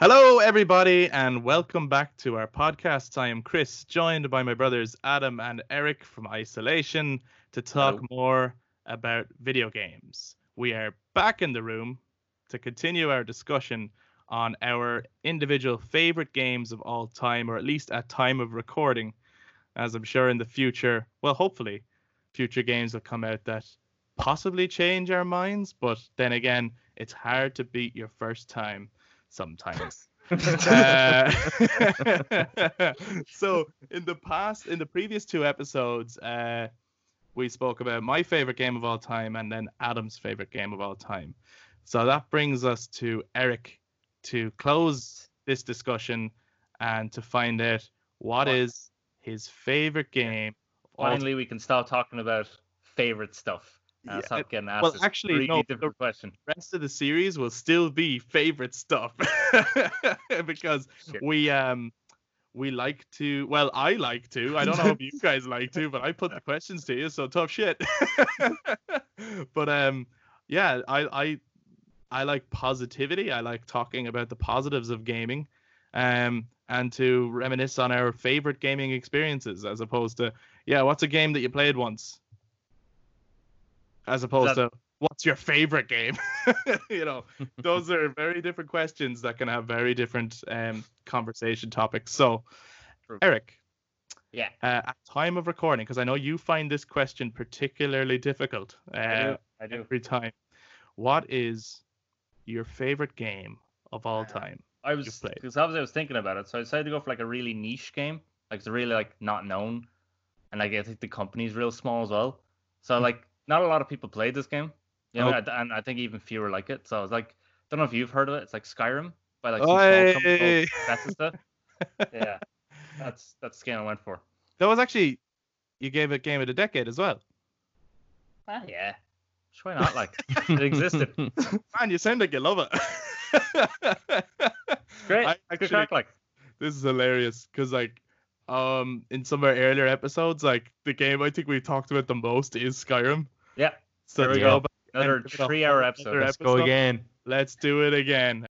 Hello, everybody, and welcome back to our podcast. I am Chris, joined by my brothers Adam and Eric from Isolation to talk Hello. more about video games. We are back in the room to continue our discussion on our individual favorite games of all time, or at least at time of recording, as I'm sure in the future, well, hopefully, future games will come out that possibly change our minds. But then again, it's hard to beat your first time sometimes. Uh, so in the past, in the previous two episodes, uh, we spoke about my favorite game of all time and then Adam's favorite game of all time. So that brings us to Eric to close this discussion and to find out what What? is his favorite game. Finally, we can start talking about favorite stuff. Uh, Yeah, stop getting asked well, actually, really no, different question. rest of the series will still be favorite stuff. Because we um we like to well i like to. I don't know if you guys like to but i put the questions to you so tough shit. But um yeah i i i like positivity. I like talking about the positives of gaming um and to reminisce on our favorite gaming experiences as opposed to yeah what's a game that you played once as opposed that- to what's your favorite game you know those are very different questions that can have very different um, conversation topics so True. eric Yeah. uh, at time of recording because i know you find this question particularly difficult uh, I do. I do. every time what is your favorite game of all time I was because obviously I was thinking about it, so I decided to go for like a really niche game, like it's really like not known, and like I think the company's real small as well. So Hmm. like not a lot of people played this game, you know, Oh. and- I think even fewer like it. So I was like, don't know if you've heard of it. It's like Skyrim by like some small company Bethesda. yeah, that's that's the game I went for. that was actually you gave it game of the decade as well Ah, yeah. Why not? Like it existed. man you sound like you love it Great. I actually crack, like. this is hilarious because like um in some of our earlier episodes like the game i think we talked about the most is skyrim Yeah. so There we go. back and Another a three-hour episode. Let's Go again. let's do it again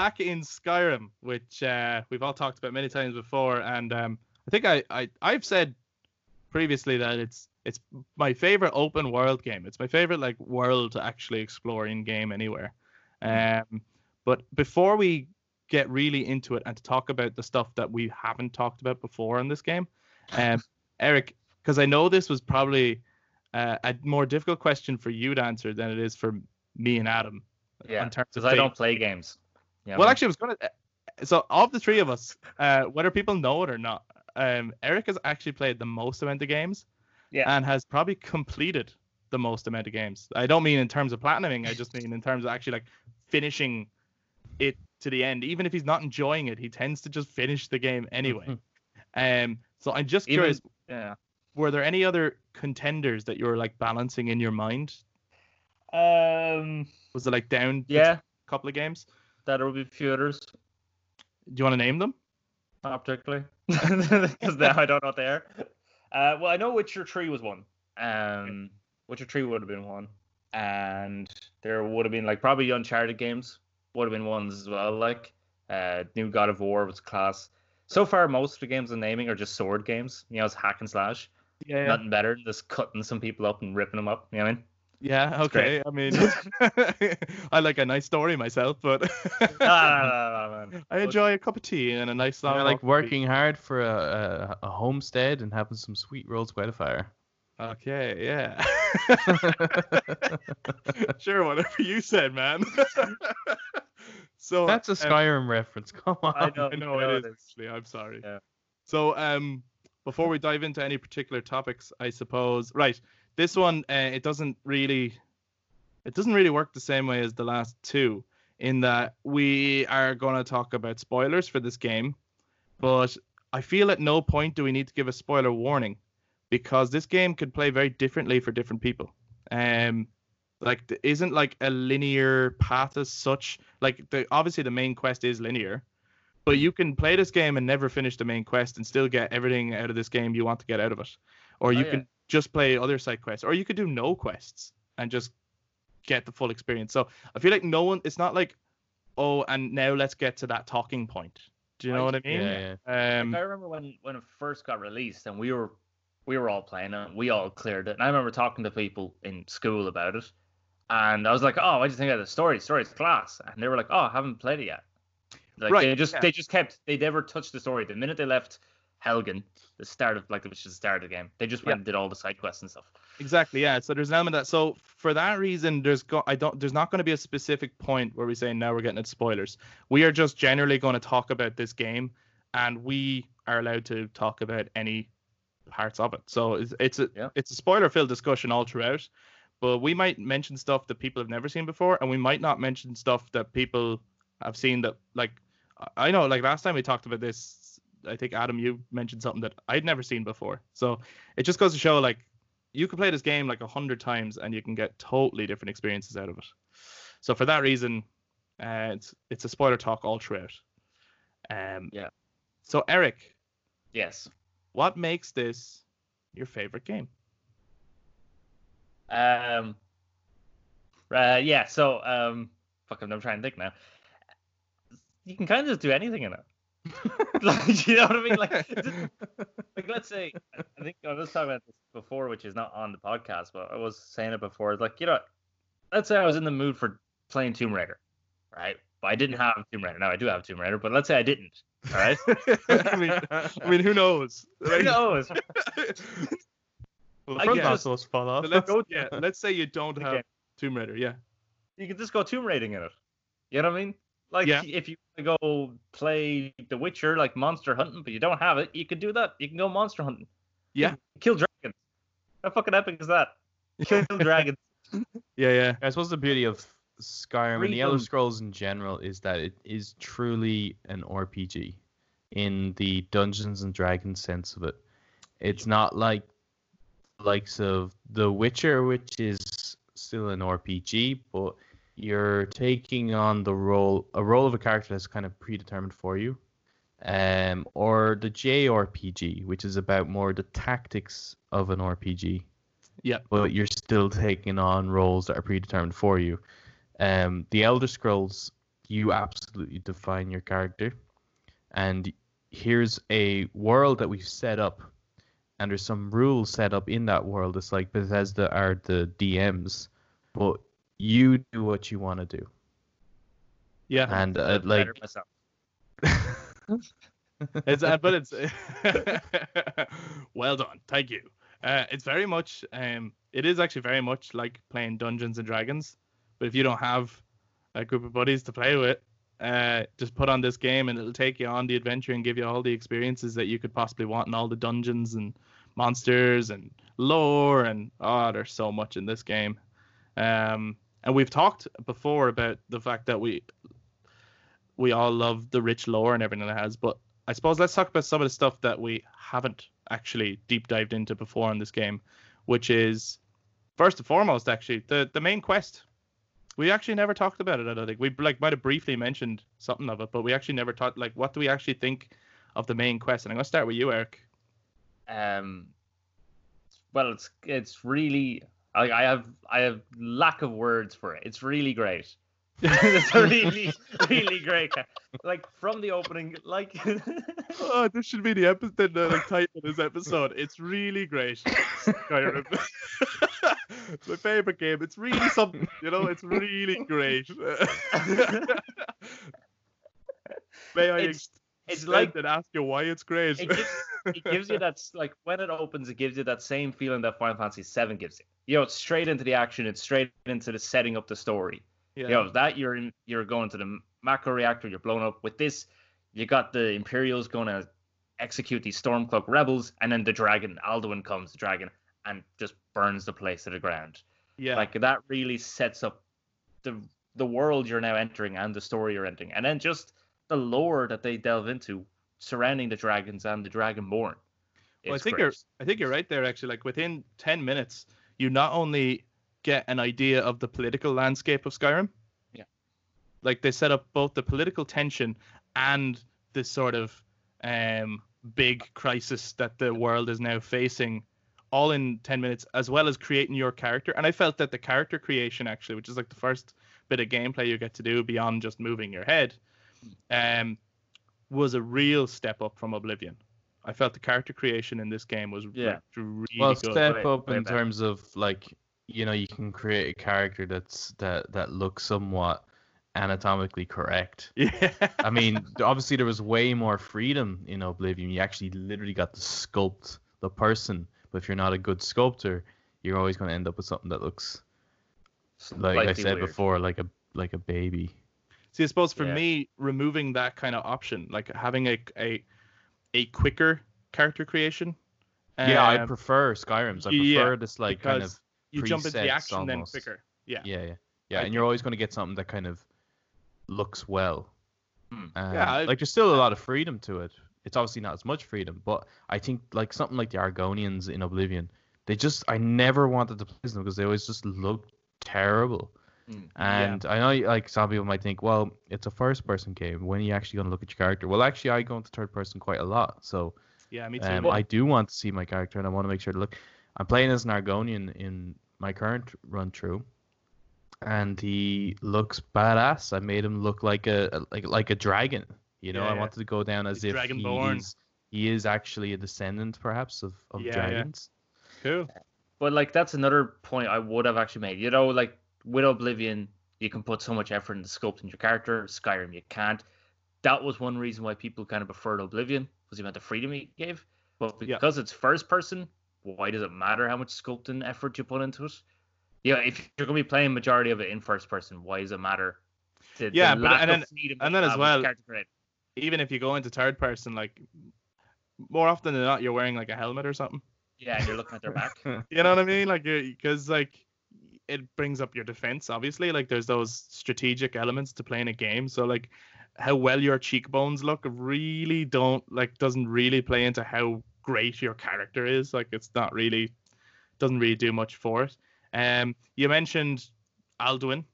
back in Skyrim, which uh, we've all talked about many times before, and um, I think I, I I've said previously that it's it's my favorite open world game. It's my favorite like world to actually explore in game anywhere. Um, but before we get really into it and to talk about the stuff that we haven't talked about before in this game, um, Eric, because I know this was probably uh, a more difficult question for you to answer than it is for me and Adam. Yeah. in terms Because I don't play games. You know Well, what I mean? actually, I was gonna. uh, So, of the three of us, uh, whether people know it or not, um, Eric has actually played the most amount of games, Yeah. and has probably completed the most amount of games. I don't mean in terms of platinuming. I just mean in terms of actually like finishing it to the end. Even if he's not enjoying it, he tends to just finish the game anyway. um, so I'm just Mm-hmm. Even- curious, yeah. were there any other contenders that you were like balancing in your mind? Um. Was it like down Yeah. a Yeah. couple of games? That there will be a few others, Do you want to name them? not particularly, because now I don't know what they are. Uh, well, I know Witcher Three was one. Um, Witcher Three would have been one, and there would have been like probably Uncharted games would have been ones as well. Like, uh, New God of War was class. So far, most of the games I'm naming are just sword games. You know, it's hack and slash. Yeah. Nothing better than just cutting some people up and ripping them up. You know what I mean? Yeah, okay. I mean, I like a nice story myself, but no, no, no, no, I enjoy a cup of tea and a nice long I like on the working hard for a, a, a homestead and having some sweet rolls by the fire. Okay, yeah. sure, whatever you said, man. so That's a um, Skyrim reference. Come on. I know, I know I know it it is. is. Actually, I'm sorry. Yeah. So, um, before we dive into any particular topics, I suppose, right, this one, uh, it doesn't really, it doesn't really work the same way as the last two, in that we are going to talk about spoilers for this game, but I feel at no point do we need to give a spoiler warning because this game could play very differently for different people. Um, like there isn't like a linear path as such. Like the obviously the main quest is linear, but you can play this game and never finish the main quest and still get everything out of this game you want to get out of it. Or you yeah. can just play other side quests, or you could do no quests and just get the full experience. So I feel like no one. It's not like, oh, and now let's get to that talking point. Do you know what I mean? Yeah, yeah. Um, Like, I remember when when it first got released and we were we were all playing it, we all cleared it, and I remember talking to people in school about it, and I was like, "Oh, I just you think of the story? The story's class," and they were like, "Oh, I haven't played it yet." Like Right, they just yeah. they just kept they never touched the story. The minute they left Helgen, the start of like which is the start of the game, they just went Yeah. and did all the side quests and stuff. Exactly, yeah. So there's an element of that. So for that reason, there's go I don't there's not going to be a specific point where we say now we're getting into spoilers. We are just generally going to talk about this game, and we are allowed to talk about any parts of it. So it's it's a Yeah. it's a spoiler filled discussion all throughout. But we might mention stuff that people have never seen before, and we might not mention stuff that people have seen that like I know like last time we talked about this. I think Adam, you mentioned something that I'd never seen before. So it just goes to show like you can play this game like a hundred times and you can get totally different experiences out of it. So for that reason, uh, it's it's a spoiler talk all throughout. Um, Yeah. So Eric, Yes. what makes this your favorite game? Um. Uh, yeah. So um. Fuck. I'm trying to think now. You can kind of just do anything in it. like, you know what I mean? Like, just- like let's say I think I was talking about this before, which is not on the podcast, but I was saying it before. Like, you know, let's say I was in the mood for playing Tomb Raider, right? But I didn't have Tomb Raider. Now I do have Tomb Raider, but let's say I didn't. All right. I mean, I mean, who knows? Who knows? Well, the front guess- glass fall off. let's, go, yeah, let's say you don't have Okay. Tomb Raider. Yeah. you can just go tomb raiding in it. You know what I mean? Like Yeah. if you go play The Witcher, like monster hunting, but you don't have it, you can do that. You can go monster hunting. Yeah. Kill dragons. How fucking epic is that? Kill dragons. Yeah, yeah. I suppose the beauty of Skyrim and the Elder Scrolls in general is that it is truly an RPG in the Dungeons and Dragons sense of it. It's not like the likes of The Witcher, which is still an RPG, but you're taking on the role a role of a character that's kind of predetermined for you. Um, or the JRPG, which is about more the tactics of an RPG Yeah. but you're still taking on roles that are predetermined for you. Um, the Elder Scrolls, you absolutely define your character, and here's a world that we've set up, and there's some rules set up in that world. It's like Bethesda are the DMs, but you do what you want to do, Yeah. and uh, like myself. it's uh, but it's well done thank you uh, it's very much um it is actually very much like playing dungeons and dragons but if you don't have a group of buddies to play with uh just put on this game and it'll take you on the adventure and give you all the experiences that you could possibly want and all the dungeons and monsters and lore and oh there's so much in this game um and we've talked before about the fact that we we all love the rich lore and everything it has but I suppose let's talk about some of the stuff that we haven't actually deep dived into before in this game, which is first and foremost actually the the main quest. We actually never talked about it. I don't think we like might have briefly mentioned something of it, but we actually never talked like what do we actually think of the main quest? And I'm gonna start with you, Eric. Um, well, it's it's really I, I have I have lack of words for it. It's really great. it's really really great. Like from the opening, like oh, this should be the episode the like, title of this episode. It's really great. Skyrim. it's my favorite game. It's really something, you know. It's really great. May I It's- it's like and ask you why it's great? it gives, it gives you that like when it opens, it gives you that same feeling that Final Fantasy VII gives you. You know, it's straight into the action. It's straight into the setting up the story. yeah. You know, that you're in, you're going to the Mako reactor, you're blown up. With this, you got the Imperials going to execute these Stormcloak rebels, and then the dragon, Alduin comes, the dragon, and just burns the place to the ground. yeah. Like that really sets up the the world you're now entering and the story you're entering, and then just the lore that they delve into surrounding the dragons and the dragonborn. Well, I think you're I think you're right there actually. Like within ten minutes, you not only get an idea of the political landscape of Skyrim. Yeah. Like they set up both the political tension and this sort of um big crisis that the world is now facing all in 10 minutes as well as creating your character and i felt that the character creation actually which is like the first bit of gameplay you get to do beyond just moving your head um was a real step up from oblivion i felt the character creation in this game was Yeah. like, really well, good step up in better. terms of like you know you can create a character that's that that looks somewhat anatomically correct. yeah I mean, obviously there was way more freedom in Oblivion. You actually literally got to sculpt the person, but if you're not a good sculptor, you're always going to end up with something that looks like I said weird. before, like a like a baby. See, I suppose for Yeah. me, removing that kind of option, like having a a a quicker character creation. yeah, I um, prefer Skyrim's. I yeah, prefer this like kind of you jump into the presets action then quicker. Yeah. yeah, yeah, yeah, I and you're always going to get something that kind of looks well. Hmm. Um, Yeah, I- like there's still a lot of freedom to it. It's obviously not as much freedom, but I think like something like the Argonians in Oblivion, they just I never wanted to play them because they always just looked terrible. Mm. And I know like some people might think, well, it's a first person game. When are you actually going to look at your character? Well, actually, I go into third person quite a lot, so Yeah, me too. um, I do want to see my character, and I want to make sure to look. I'm playing as an Argonian in my current run through, and he looks badass. I made him look like a a- like like a dragon. You know, Yeah, I yeah. wanted to go down as He's if dragonborn. he is he is actually a descendant, perhaps, of of Yeah, yeah. dragons. cool. But like that's another point I would have actually made. You know, like with Oblivion, you can put so much effort into sculpting your character. Skyrim, you can't. That was one reason why people kind of preferred Oblivion was the amount of freedom it gave. But Yeah. because it's first person, why does it matter how much sculpting effort you put into it? Yeah, if you're going to be playing majority of it in first person, why does it matter? The, the Yeah, but- and then- freedom and then as well- character creation. Even if you go into third person, like more often than not, you're wearing like a helmet or something. Yeah, and you're looking at their back. You know what I mean? Like, because like it brings up your defense. Obviously, like there's those strategic elements to playing a game. So like how well your cheekbones look really don't like doesn't really play into how great your character is. Like it's not really doesn't really do much for it. Um, you mentioned Alduin,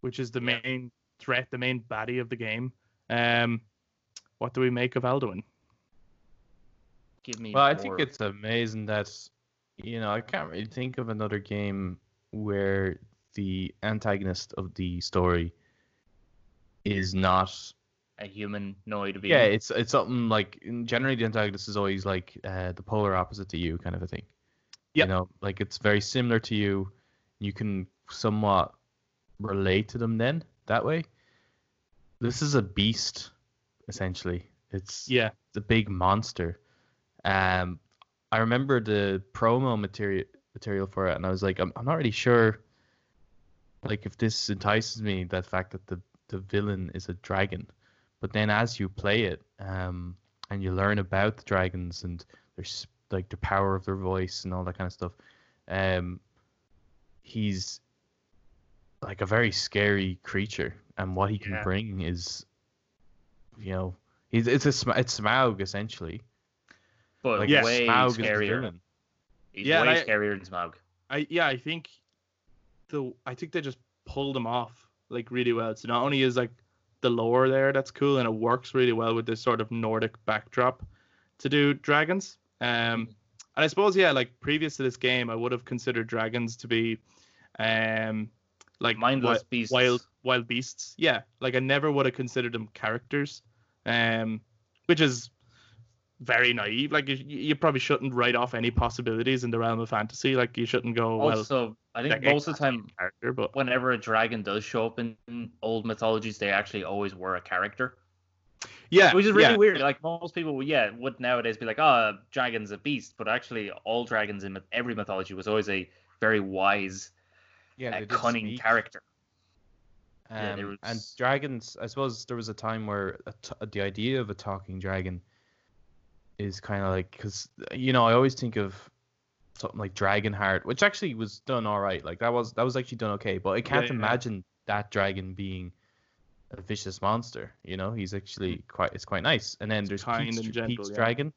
which is the Yeah. main threat, the main baddie of the game. Um, what do we make of Alduin? Give me. Well, I think it's amazing that you know I can't really think of another game where the antagonist of the story is not a human noid being. yeah it's it's something like generally the antagonist is always like uh, the polar opposite to you kind of a thing Yep. you know like it's very similar to you you can somewhat relate to them then that way this is a beast essentially it's Yeah, the big monster. Um, I remember the promo material material for it, and I was like, I'm, I'm not really sure, like if this entices me, that fact that the the villain is a dragon. But then as you play it, um, and you learn about the dragons and there's like the power of their voice and all that kind of stuff, um, he's like a very scary creature, and what he can Yeah. bring is, you know, He's it's a Sm- it's Smaug essentially. but Like Yes, way Smaug scarier. He's Yeah, way I- scarier than Smaug. I yeah, I think the I think they just pulled him off like really well. So not only is like the lore there that's cool and it works really well with this sort of Nordic backdrop to do dragons. Um and I suppose yeah, like previous to this game I would have considered dragons to be um like Mindless wi- beasts. wild wild beasts. Yeah, like I never would have considered them characters. Um which is very naive. Like you, you probably shouldn't write off any possibilities in the realm of fantasy. Like you shouldn't go well Also, I think most of the time, character, but whenever a dragon does show up in old mythologies, they actually always were a character. yeah, Which is really yeah. weird. Like most people, yeah, would nowadays be like, "Oh, a dragon's a beast," but actually, all dragons in every mythology was always a very wise, Yeah, uh, cunning speak. character. Um, Yeah, there And dragons, I suppose there was a time where a t- the idea of a talking dragon is kind of like because you know I always think of something like Dragonheart, which actually was done all right. Like that was that was actually done okay, but I can't yeah. imagine that dragon being a vicious monster. You know, he's actually quite it's quite nice. And then there's kind Pete's, and gentle, Pete's yeah. dragon.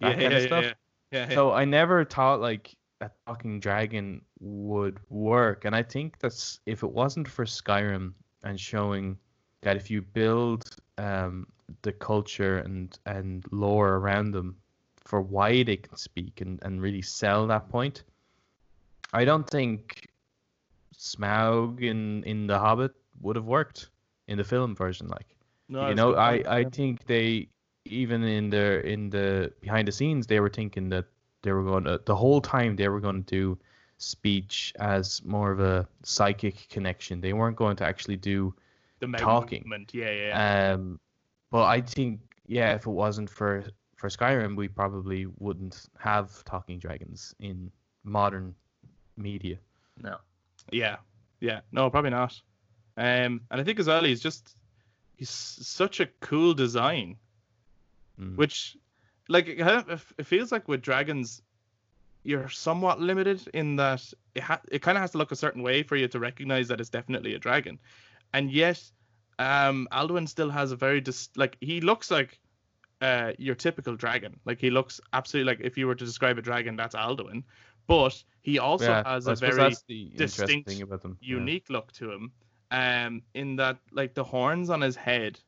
Yeah, that yeah, kind of yeah, stuff. yeah, yeah, yeah. So I never thought like a talking dragon would work, and I think that's if it wasn't for Skyrim and showing that if you build um, the culture and and lore around them for why they can speak and, and really sell that point, I don't think Smaug in in the Hobbit would have worked in the film version. Like No, you know, I, I think they even in the in the behind the scenes they were thinking that they were going to the whole time they were going to do speech as more of a psychic connection. They weren't going to actually do the talking. movement, Yeah, yeah. yeah. um but I think yeah, if it wasn't for for Skyrim we probably wouldn't have talking dragons in modern media. No. Yeah, yeah. No, probably not. Um, and I think as is just he's such a cool design, Mm. which like it, kind of, it feels like with dragons, you're somewhat limited in that it ha- it kind of has to look a certain way for you to recognize that it's definitely a dragon, and yet, um, Alduin still has a very dis- like he looks like. Uh, your typical dragon, like he looks absolutely like if you were to describe a dragon, that's Alduin, but he also yeah, has I a suppose very that's the interesting distinct, thing about them. yeah. unique look to him. Um, in that like the horns on his head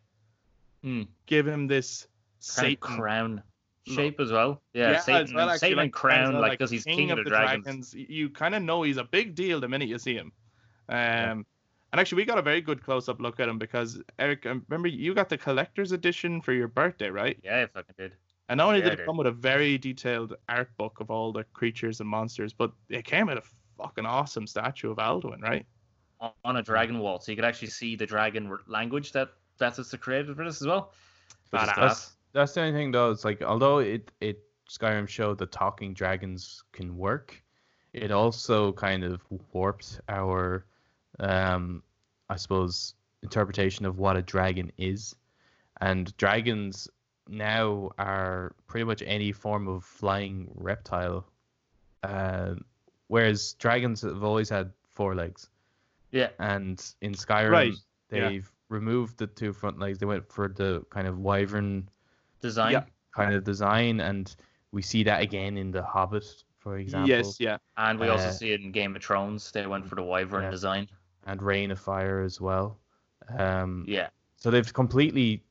Hmm. give him this Satan. crown look. shape as well. Yeah, as Satan, well, actually, Satan like, crown, well, like because he's king, of the, dragons. dragons. You kind of know he's a big deal the minute you see him. Um, Yeah. And actually, we got a very good close-up look at him because Eric, um, remember you got the collector's edition for your birthday, right? Yeah, I fucking did. And not only Yeah, did it did. come with a very detailed art book of all the creatures and monsters, but it came with a fucking awesome statue of Alduin, right? On- On a dragon wall, so you could actually see the dragon language that that's Bethesda created for this as well. Badass. That's that's the only thing though. It's like although it it Skyrim showed that talking dragons can work, it also kind of warped our, um, I suppose interpretation of what a dragon is, and dragons now are pretty much any form of flying reptile, uh, whereas dragons have always had four legs, Yeah, and in Skyrim Right, they've removed the two front legs. They went for the kind of wyvern design. Yeah. kind of design, and we see that again in The Hobbit, for example, Yes, yeah. And we also Uh, see it in Game of Thrones. They went for the wyvern yeah. design. And Reign of Fire as well. Um, Yeah. So they've completely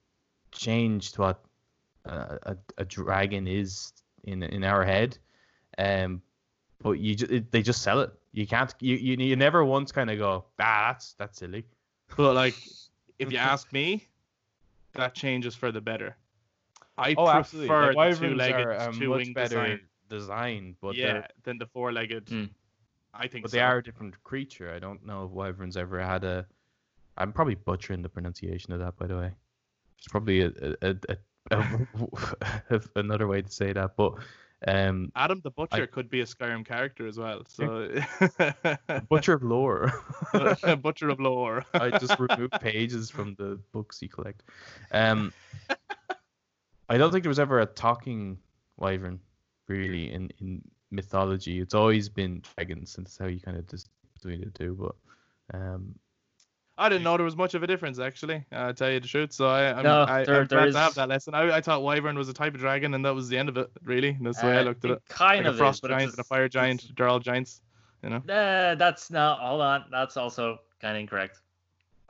changed what uh, a, a dragon is in in our head, um, but you ju- it, they just sell it. You can't. You you, you never once kind of go, ah, that's that's silly. But like, if you ask me, that changes for the better. I Oh, prefer The the two-legged, are a much two-winged better design. design, but yeah, they're than the four-legged. Hmm. I think but so. they are a different creature. I don't know if wyverns ever had a. I'm probably butchering the pronunciation of that, by the way. It's probably a, a, a, a, another way to say that, but um, Adam the Butcher I- could be a Skyrim character as well. So butcher of lore. Butcher of lore. I just remove pages from the books you collect. Um, I don't think there was ever a talking wyvern, really, in, in mythology. It's always been dragons, and that's how you kind of just between the two. But um, I didn't know there was much of a difference actually. Uh, tell you the truth. So I, I'm, No, I, there- I'm there glad is- to have that lesson. I, I thought Wyvern was a type of dragon, and that was the end of it. Really, that's the way I Uh, looked at it. Kind Like a of frost is, giant it's and a just- fire it's- giant. They're all giants. You know. Uh, that's not. Hold on. That's also kind of incorrect.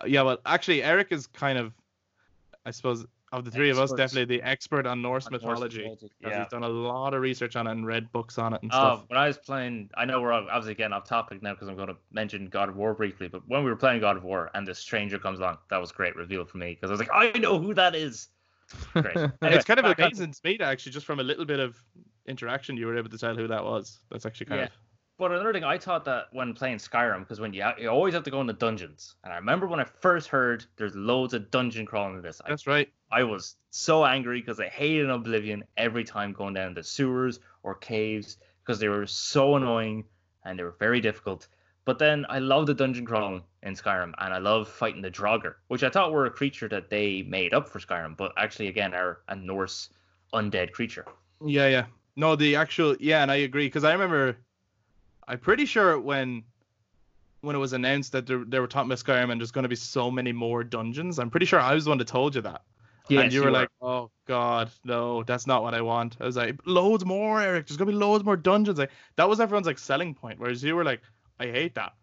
Yeah, well, actually, Eric is kind of, I suppose, of the three of us, definitely the expert on Norse On Norse mythology. mythology, 'cause yeah. He's done a lot of research on it and read books on it and Oh, stuff. when I was playing, I know we're obviously getting off topic now because I'm going to mention God of War briefly. But when we were playing God of War and the stranger comes along, that was a great reveal for me because I was like, I know who that is. Great. And Anyway, it's kind of back amazing to me that actually, just from a little bit of interaction, you were able to tell who that was. That's actually kind Yeah. of. But another thing, I thought that when playing Skyrim, because when you you always have to go into dungeons, and I remember when I first heard there's loads of dungeon crawling in this, I, That's right. I was so angry because I hated Oblivion every time going down the sewers or caves because they were so annoying and they were very difficult. But then I love the dungeon crawling in Skyrim, and I love fighting the Draugr, which I thought were a creature that they made up for Skyrim, but actually again are a Norse undead creature. Yeah, yeah. No, the actual yeah, and I agree because I remember, I'm pretty sure when when it was announced that there, they were talking about Skyrim and there's going to be so many more dungeons. I'm pretty sure I was the one that told you that. Yes, and you were like, "Oh God, no, that's not what I want." I was like, "Loads more, Eric. There's gonna be loads more dungeons." Like that was everyone's like selling point, whereas you were like, "I hate that."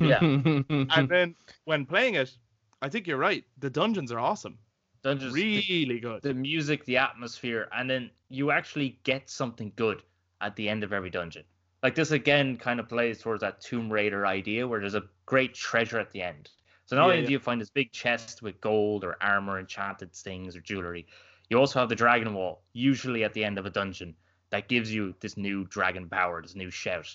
Yeah. and then when playing it, I think you're right. The dungeons are awesome, dungeons, the, really good. the music, the atmosphere, and then you actually get something good at the end of every dungeon. Like this again kind of plays towards that Tomb Raider idea where there's a great treasure at the end. So not Yeah, only yeah. do you find this big chest with gold or armor, enchanted things or jewelry, you also have the dragon wall, usually at the end of a dungeon, that gives you this new dragon power, this new shout.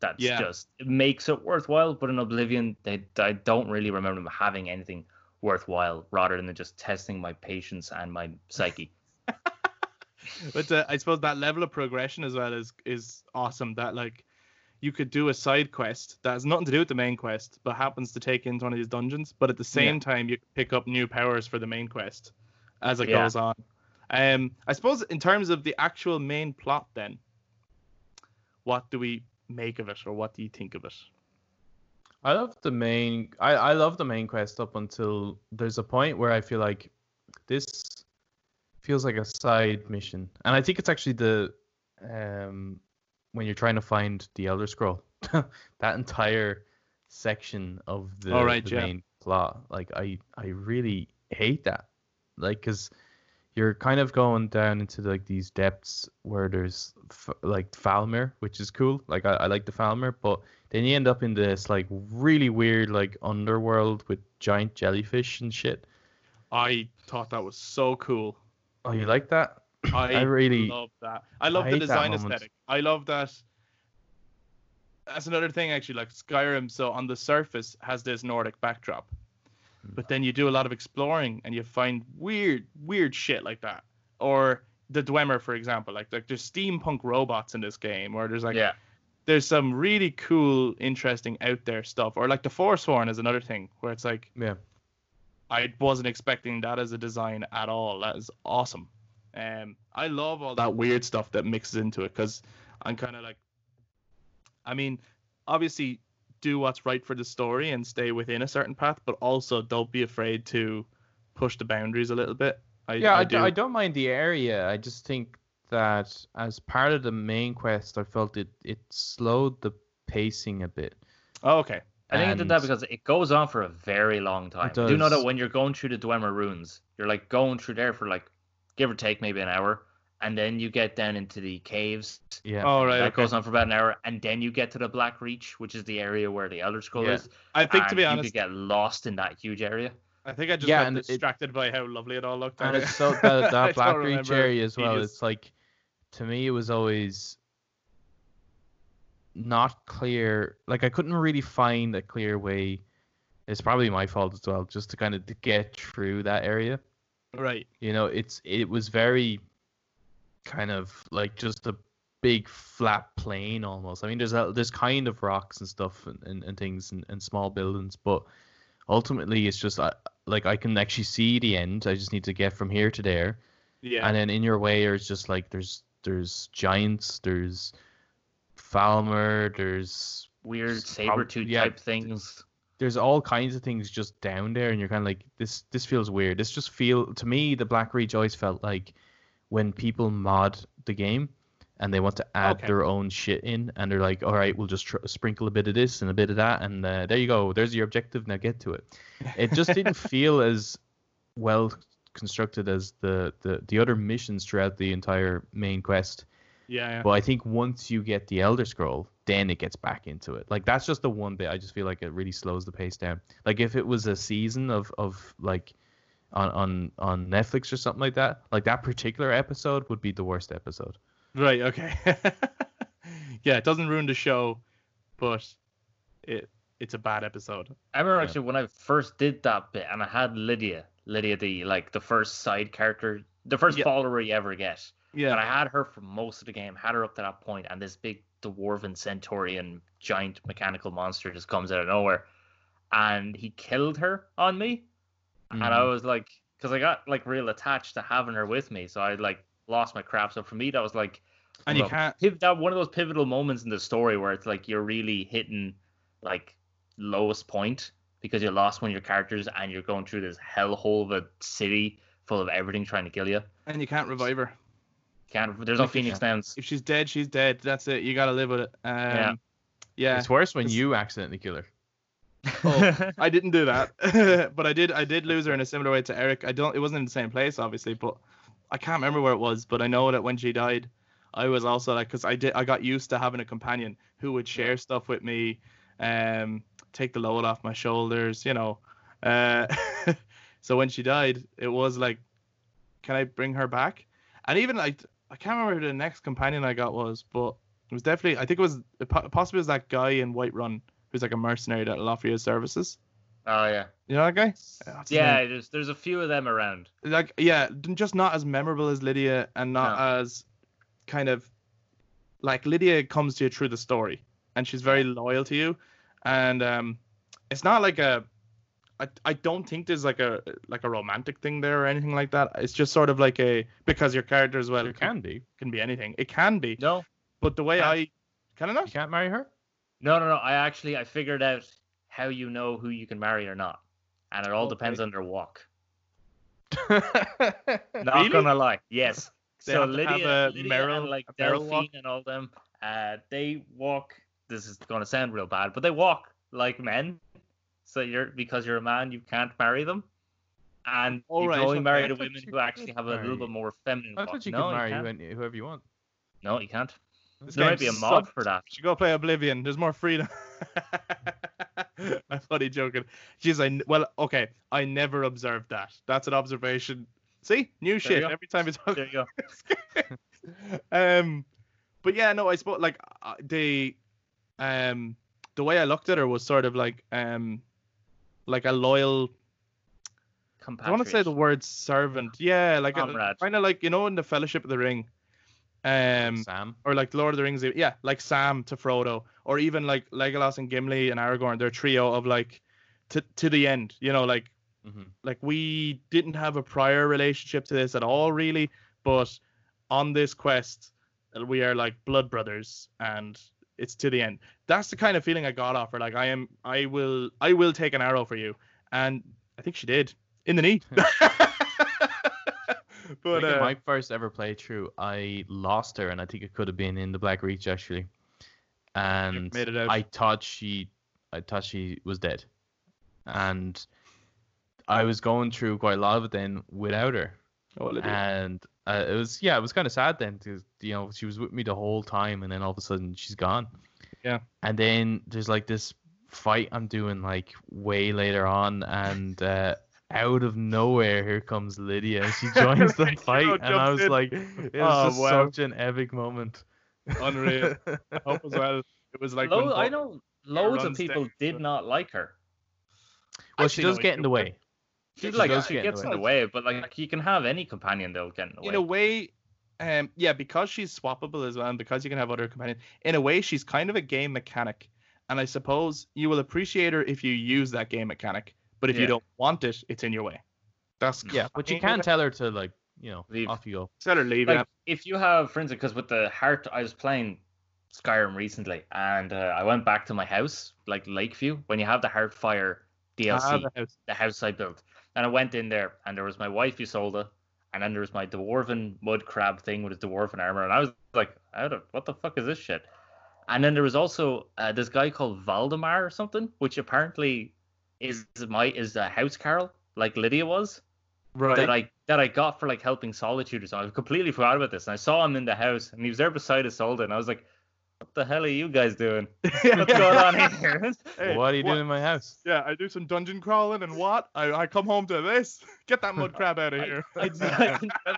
That's Yeah. just it makes it worthwhile. But in Oblivion, they I don't really remember them having anything worthwhile, rather than just testing my patience and my psyche. But uh, I suppose that level of progression as well is is awesome. That like you could do a side quest that has nothing to do with the main quest, but happens to take into one of these dungeons. But at the same time, you pick up new powers for the main quest as it Yeah. goes on. Um, I suppose in terms of the actual main plot, then, what do we make of it, or what do you think of it? I love the main. I I love the main quest up until there's a point where I feel like this feels like a side mission, and I think it's actually the um when you're trying to find the Elder Scroll, that entire section of the, Oh, right, the yeah. main plot. Like I I really hate that, like because you're kind of going down into like these depths where there's f- like Falmer, which is cool. Like I, I like the Falmer, but then you end up in this like really weird like underworld with giant jellyfish and shit. I thought that was so cool. Oh, you like that? I, I really- love that. I love I the design aesthetic. I love that. That's another thing actually. Like Skyrim, so on the surface has this Nordic backdrop, Hmm. but then you do a lot of exploring and you find weird, weird shit like that. Or the Dwemer, for example. Like like there's steampunk robots in this game, or there's like yeah, there's some really cool, interesting out there stuff. Or like the Forsworn is another thing where it's like Yeah. I wasn't expecting that as a design at all. That is awesome. Um, I love all that weird stuff that mixes into it because I'm kind of like, I mean, obviously do what's right for the story and stay within a certain path, but also don't be afraid to push the boundaries a little bit. I, yeah, I, I, do. I don't mind the area. I just think that as part of the main quest, I felt it it slowed the pacing a bit. Oh, okay. I think it did that because it goes on for a very long time. It You do know that when you're going through the Dwemer ruins, you're like going through there for like give or take maybe an hour, and then you get down into the caves. Yeah. All right. that okay. goes on for about an hour, and then you get to the Blackreach, which is the area where the Elder Scroll Yeah. is. I think to and be you honest, could get lost in that huge area. I think I just Yeah, got and it- distracted by how lovely it all looked. and it's so that, that Blackreach area as well. tedious- It's like to me, it was always not clear. Like I couldn't really find a clear way. It's probably my fault as well, just to kind of to get through that area. right. You know, it's it was very kind of like just a big flat plain almost. I mean, there's a, there's kind of rocks and stuff and, and, and things and, and small buildings, but ultimately it's just I, like I can actually see the end. I just need to get from here to there, Yeah. and then in your way there's just like there's there's giants, there's Falmer, there's Weird saber tooth yeah, type things. there's all kinds of things just down there, and you're kind of like, this this feels weird. This just feel to me, the Blackreach always felt like when people mod the game and they want to add Okay. their own shit in, and they're like, all right, we'll just tr- sprinkle a bit of this and a bit of that, and uh, there you go. There's your objective. Now get to it. It just didn't feel as well constructed as the, the the other missions throughout the entire main quest. Yeah. yeah. But I think once you get the Elder Scroll, then it gets back into it. Like that's just the one bit I just feel like it really slows the pace down. Like if it was a season of of like on on on Netflix or something like that, like that particular episode would be the worst episode. Right. Okay. yeah, it doesn't ruin the show, but it it's a bad episode. I remember Yeah. actually when I first did that bit, and I had Lydia, Lydia the like the first side character, the first Yeah. follower you ever get. Yeah. And I had her for most of the game, had her up to that point, and this big dwarven centurion giant mechanical monster just comes out of nowhere. And he killed her on me. And I Mhm. was like, because I got like real attached to having her with me. So I like lost my crap. So for me, that was like, and you well, can't. piv- that one of those pivotal moments in the story where it's like you're really hitting like lowest point because you lost one of your characters and you're going through this hellhole of a city full of everything trying to kill you. And you can't revive her. Can't. There's no Like, Phoenix Downs. If she's dead, she's dead. That's it. You gotta live with it. Um, Yeah. yeah. It's worse when It's- you accidentally kill her. Oh, I didn't do that, but I did. I did lose her in a similar way to Eric. I don't. It wasn't in the same place, obviously, but I can't remember where it was. But I know that when she died, I was also like, because I did. I got used to having a companion who would share stuff with me, um, take the load off my shoulders, you know. Uh, so when she died, it was like, can I bring her back? And even like, I can't remember who the next companion I got was, but it was definitely. I think it was possibly it was that guy in Whiterun who's like a mercenary that'll offer you his services. oh yeah. You know that guy? His Yeah, there's there's a few of them around. Like yeah, just not as memorable as Lydia and not as kind of like Lydia comes to you through the story and she's very loyal to you and um it's not like a I, I don't think there's like a like a romantic thing there or anything like that. It's just sort of like a because your character as well It can be. can be anything. It can be. No, But the way Yeah. I can I You can't marry her. no, no, no. I actually I figured out how you know who you can marry or not, and it all Okay. depends on their walk. Not Not gonna lie. Yes. They so have Lydia, a Lydia Meryl- and like a Delphine walk? and all them, uh, they walk. This is gonna sound real bad, but they walk like men. So you're because you're a man, you can't marry them, and All you right, can only okay. marry the women who actually have a little bit more feminine. I thought you no, could marry you can't. whoever you want. No, you can't. This There might be a mod sucks. for that. should go play Oblivion. There's more freedom. I'm funny joking. Jeez, I well, okay. I never observed that. That's an observation. See, new you shit every time we talk. There you go. um, but yeah, no, I suppose like uh, the, um, the way I looked at her was sort of like um, like a loyal. I want to say the word servant. Yeah, like kind of like you know in the Fellowship of the Ring. Um, Sam. or like Lord of the Rings, yeah, like Sam to Frodo, or even like Legolas and Gimli and Aragorn. They're trio of like to to the end, you know, like hmm like we didn't have a prior relationship to this at all, really, but on this quest, we are like blood brothers, and it's to the end. That's the kind of feeling I got off her. Like I am, I will, I will take an arrow for you, and I think she did in the knee. but uh, my first ever playthrough, I lost her, and I think it could have been in the Blackreach actually. And made it out. I thought she, I thought she was dead, and I was going through quite a lot of it then without her, oh, and uh, it was yeah, it was kind of sad then because you know she was with me the whole time, and then all of a sudden she's gone. Yeah. And then there's like this fight I'm doing like way later on, and uh, out of nowhere here comes Lydia, and she joins the fight, and I was in. like, it was Oh, just wow. such an epic moment. Unreal. I hope as well. It was like Lo- I know loads of people down, did so- not like her. well, Actually, she does no, get in the way. She's She like does she get in gets the in the way, but like you can have any companion that'll get in the way. in a way, um, yeah, because she's swappable as well, and because you can have other companions. In a way, she's kind of a game mechanic, and I suppose you will appreciate her if you use that game mechanic. But if you don't want it, it's in your way. That's Yeah, but you can't tell her to like, you know, Leave. off you go. Tell her leave. like yeah. if you have, for instance, because with the heart, I was playing Skyrim recently, and uh, I went back to my house, like Lakeview, when you have the Hearthfire DLC, Ah, the house. the house I built, and I went in there, and there was my wife Ysolda, and then there was my dwarven mud crab thing with his dwarven armor, and I was like, out of what the fuck is this shit? And then there was also uh, this guy called Valdimar or something, which apparently is my is a housecarl, like Lydia was Right. that I that I got for like helping Solitude or something. I completely forgot about this, and I saw him in the house, and he was there beside Ysolda, and I was like, "What the hell are you guys doing? What's going on here?" Hey, what are you doing in my house? Yeah, I do some dungeon crawling, and what? I, I come home to this. Get that mud crab out of here. I didn't- I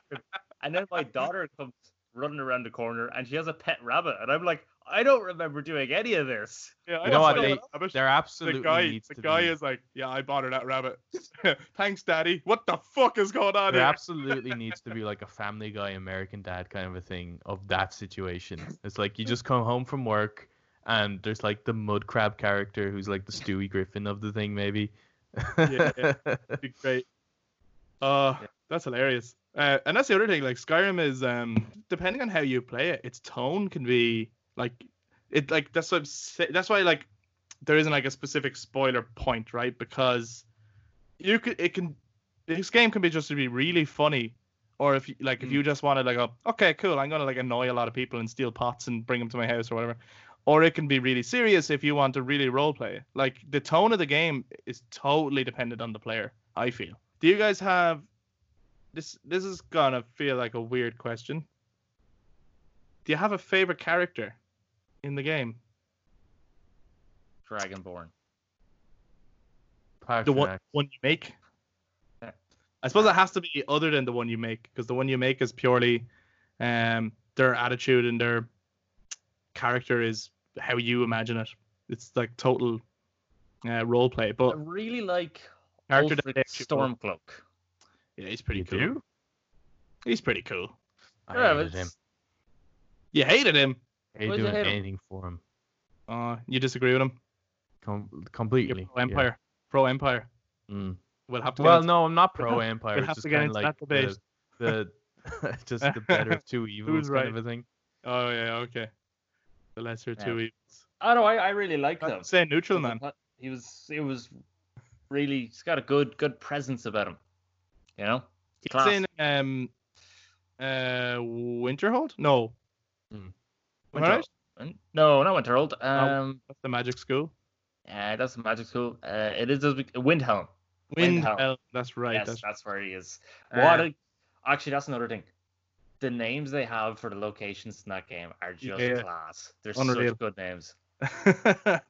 and then my daughter comes running around the corner, and she has a pet rabbit, and I'm like, "I don't remember doing any of this." Yeah, I You know what, also they- got rubbish. There the absolutely guy, needs the to guy be. is like, yeah, I bought her that rabbit. Thanks, daddy. What the fuck is going on there here? absolutely needs to be like a Family Guy, American Dad kind of a thing of that situation. It's like you just come home from work, and there's like the mud crab character who's like the Stewie Griffin of the thing, maybe. Yeah, yeah. Be great. Uh, that's hilarious. Uh, and that's the other thing. Like Skyrim is, um, depending on how you play it, its tone can be like, it like that's what I'm say- that's why like there isn't like a specific spoiler point, right? Because you could it can this game can be just to be really funny, or if like if Mm. you just want to like go, okay, cool, I'm gonna like annoy a lot of people and steal pots and bring them to my house or whatever. Or it can be really serious if you want to really role play. Like the tone of the game is totally dependent on the player. I feel. Do you guys have this? This is gonna feel like a weird question. Do you have a favorite character in the game? Dragonborn. the one, one you make. I suppose it has to be other than the one you make because the one you make is purely um their attitude and their character is how you imagine it. It's like total uh, role play, But I but really like character Ulfric that actually- Stormcloak. yeah, he's pretty You cool. do? He's pretty cool. I Yeah, hated him. You hated him. Hated Why'd you doing hate him? anything for him. Uh, you disagree with him. Com- You're completely. pro Empire. Pro Empire. Mm. We'll have to. Well, into- no, I'm not pro Empire. we'll It's have just to get kind into of like that debate. the, the just the better of two evils Who's kind right? of a thing. Oh yeah, okay. The lesser two evils. I don't know. I, I really like him. I'm neutral man. He was. He was really. He's got a good good presence about him. You know. He's Class. in um uh Winterhold? No. Hmm. Right? No, not Winterhold. Um, That's the magic school. uh, that's the magic school. Uh, it is Windhelm. Windhelm. Windhelm. That's right. yes, that's that's, where he is. Uh, What? A, actually, that's another thing. The names they have for the locations in that game are just Yeah. class. They're Unreal. such good names.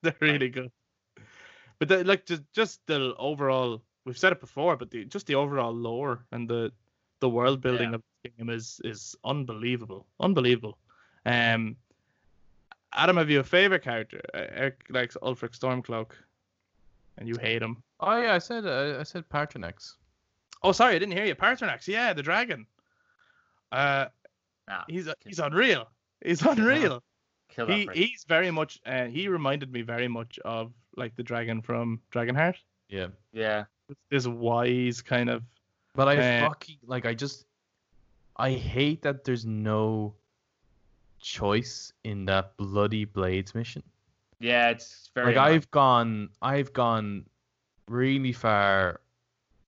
They're really good. But the, like just, just the overall we've said it before, but the just the overall lore and the the world building Yeah. of the game is is unbelievable. Unbelievable. Um Adam, have you a favorite character? Uh, Eric likes Ulfric Stormcloak. And you hate him. Oh yeah, I said uh, I said Patronax. Oh sorry, I didn't hear you. Paarthurnax, yeah, the dragon. Uh Nah, he's he's unreal. He's unreal. kill he prick. he's very much uh, he reminded me very much of like the dragon from Dragonheart. Yeah. Yeah. This wise kind of But I Uh, fucking like I just I hate that there's no choice in that bloody blades mission. Yeah, it's very. like annoying. I've gone I've gone really far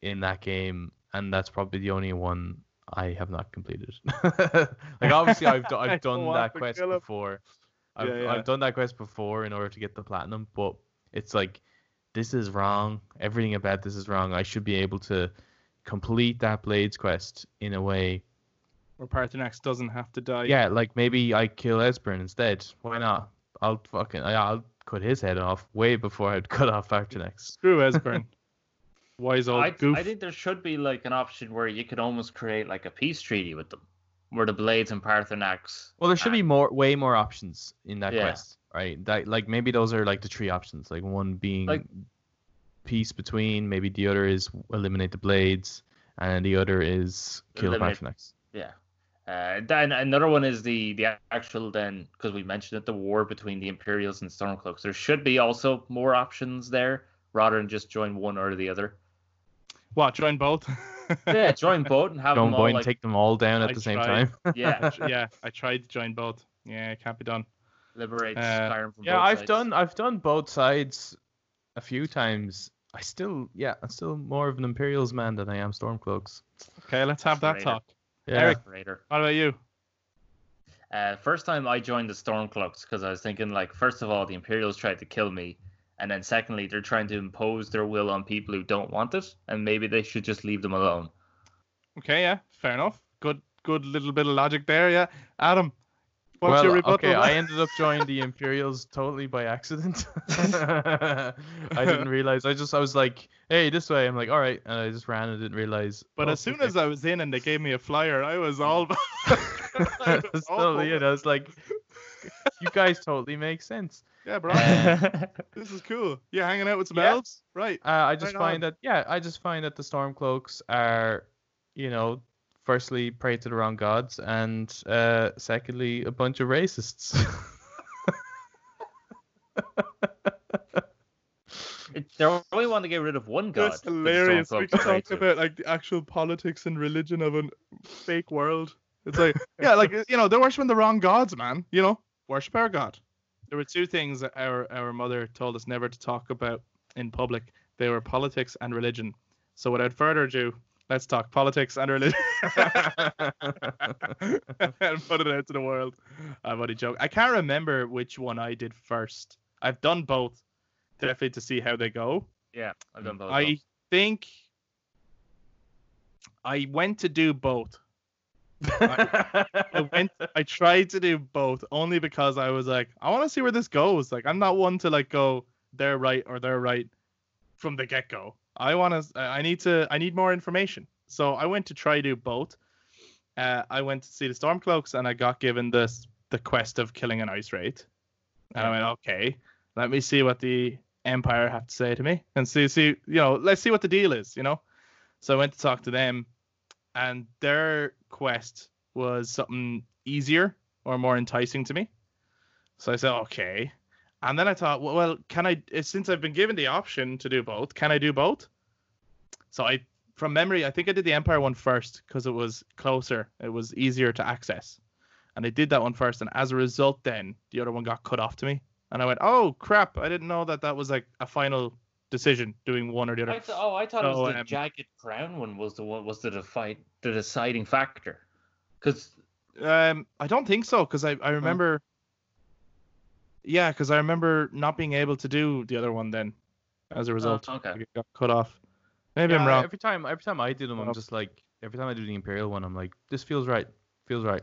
in that game and that's probably the only one I have not completed. like obviously I've I've done that quest before. I've Yeah, yeah. I've done that quest before in order to get the platinum, but it's like this is wrong. Everything about this is wrong. I should be able to complete that blades quest in a way where Paarthurnax doesn't have to die. yeah, like maybe I kill Esbern instead. Why not? I'll fucking I'll cut his head off way before I'd cut off Artenex. Screw Esbern. wise old I, goof. I think there should be like an option where you could almost create like a peace treaty with them, where the Blades and Paarthurnax. Well, there should be more, way more options in that Yeah. quest, right? That like maybe those are like the three options. Like one being Like- peace between, maybe the other is eliminate the blades, and the other is kill Eliminate- Paarthurnax. Yeah. Uh, then another one is the the actual then because we mentioned it the war between the Imperials and Stormcloaks. There should be also more options there rather than just join one or the other. What? Join both? Yeah, join both and have Don't them all and like take them all down at I the same tried. time. yeah yeah, I tried to join both. Yeah, it can't be done. liberate Uh, Skyrim from yeah, both I've sides. done I've done both sides a few times. I still yeah, I'm still more of an Imperials man than I am Stormcloaks. Okay, let's have that Traitor. talk. Yeah. Eric. Raider. What about you? Uh, first time I joined the Stormcloaks because I was thinking like first of all the Imperials tried to kill me, and then secondly they're trying to impose their will on people who don't want it, and maybe they should just leave them alone. Okay, yeah, fair enough. Good, good little bit of logic there. Yeah, Adam, what's well, okay, I ended up joining the Imperials totally by accident. I didn't realize. I just I was like, "Hey, this way." I'm like, "All right," and I just ran and didn't realize. But oh, as soon okay. as I was in and they gave me a flyer, I was all. I was totally. I was like, "You guys totally make sense." Yeah, bro. This is cool. Yeah, hanging out with some Yeah. elves, right? Uh, I just Right find on. that yeah, I just find that the Stormcloaks are, you know, firstly pray to the wrong gods, and uh, secondly a bunch of racists. it- they only want to get rid of one god. That's that the hilarious. We Stormcloaks can talk about like the actual politics and religion of a fake world. It's like, yeah, like you know, they're worshiping the wrong gods, man. You know, worship our god. there were two things that our our mother told us never to talk about in public. They were politics and religion. So without further ado, let's talk politics and religion and put it out to the world. I'm only joking. I can't remember which one I did first. I've done both, definitely to see how they go. Yeah, I've done both. I think I went to do both. I went I tried to do both only because I was like, I want to see where this goes. Like I'm not one to like go they're right or they're right from the get go. I want to I need to I need more information. So I went to try do both. Uh, I went to see the Stormcloaks and I got given this the quest of killing an ice wraith. And I went, okay, let me see what the Empire have to say to me and see see you know, let's see what the deal is, you know. So I went to talk to them and their quest was something easier or more enticing to me. So I said, okay. And then I thought, well, well, can I, since I've been given the option to do both, can I do both? So I, from memory, I think I did the Empire one first because it was closer, it was easier to access. And I did that one first. And as a result, then the other one got cut off to me. And I went, oh, crap. I didn't know that that was like a final decision doing one or the other. I th- oh, I thought it was the um, jagged crown one was the one was the defi- the deciding factor. Because Um, I don't think so because I I remember. Yeah, because I remember not being able to do the other one then, as a oh, result. okay. Like, it got cut off. Maybe I'm wrong. Every time, every time I do them, I'm just like, every time I do the Imperial one, I'm like, this feels right, feels right.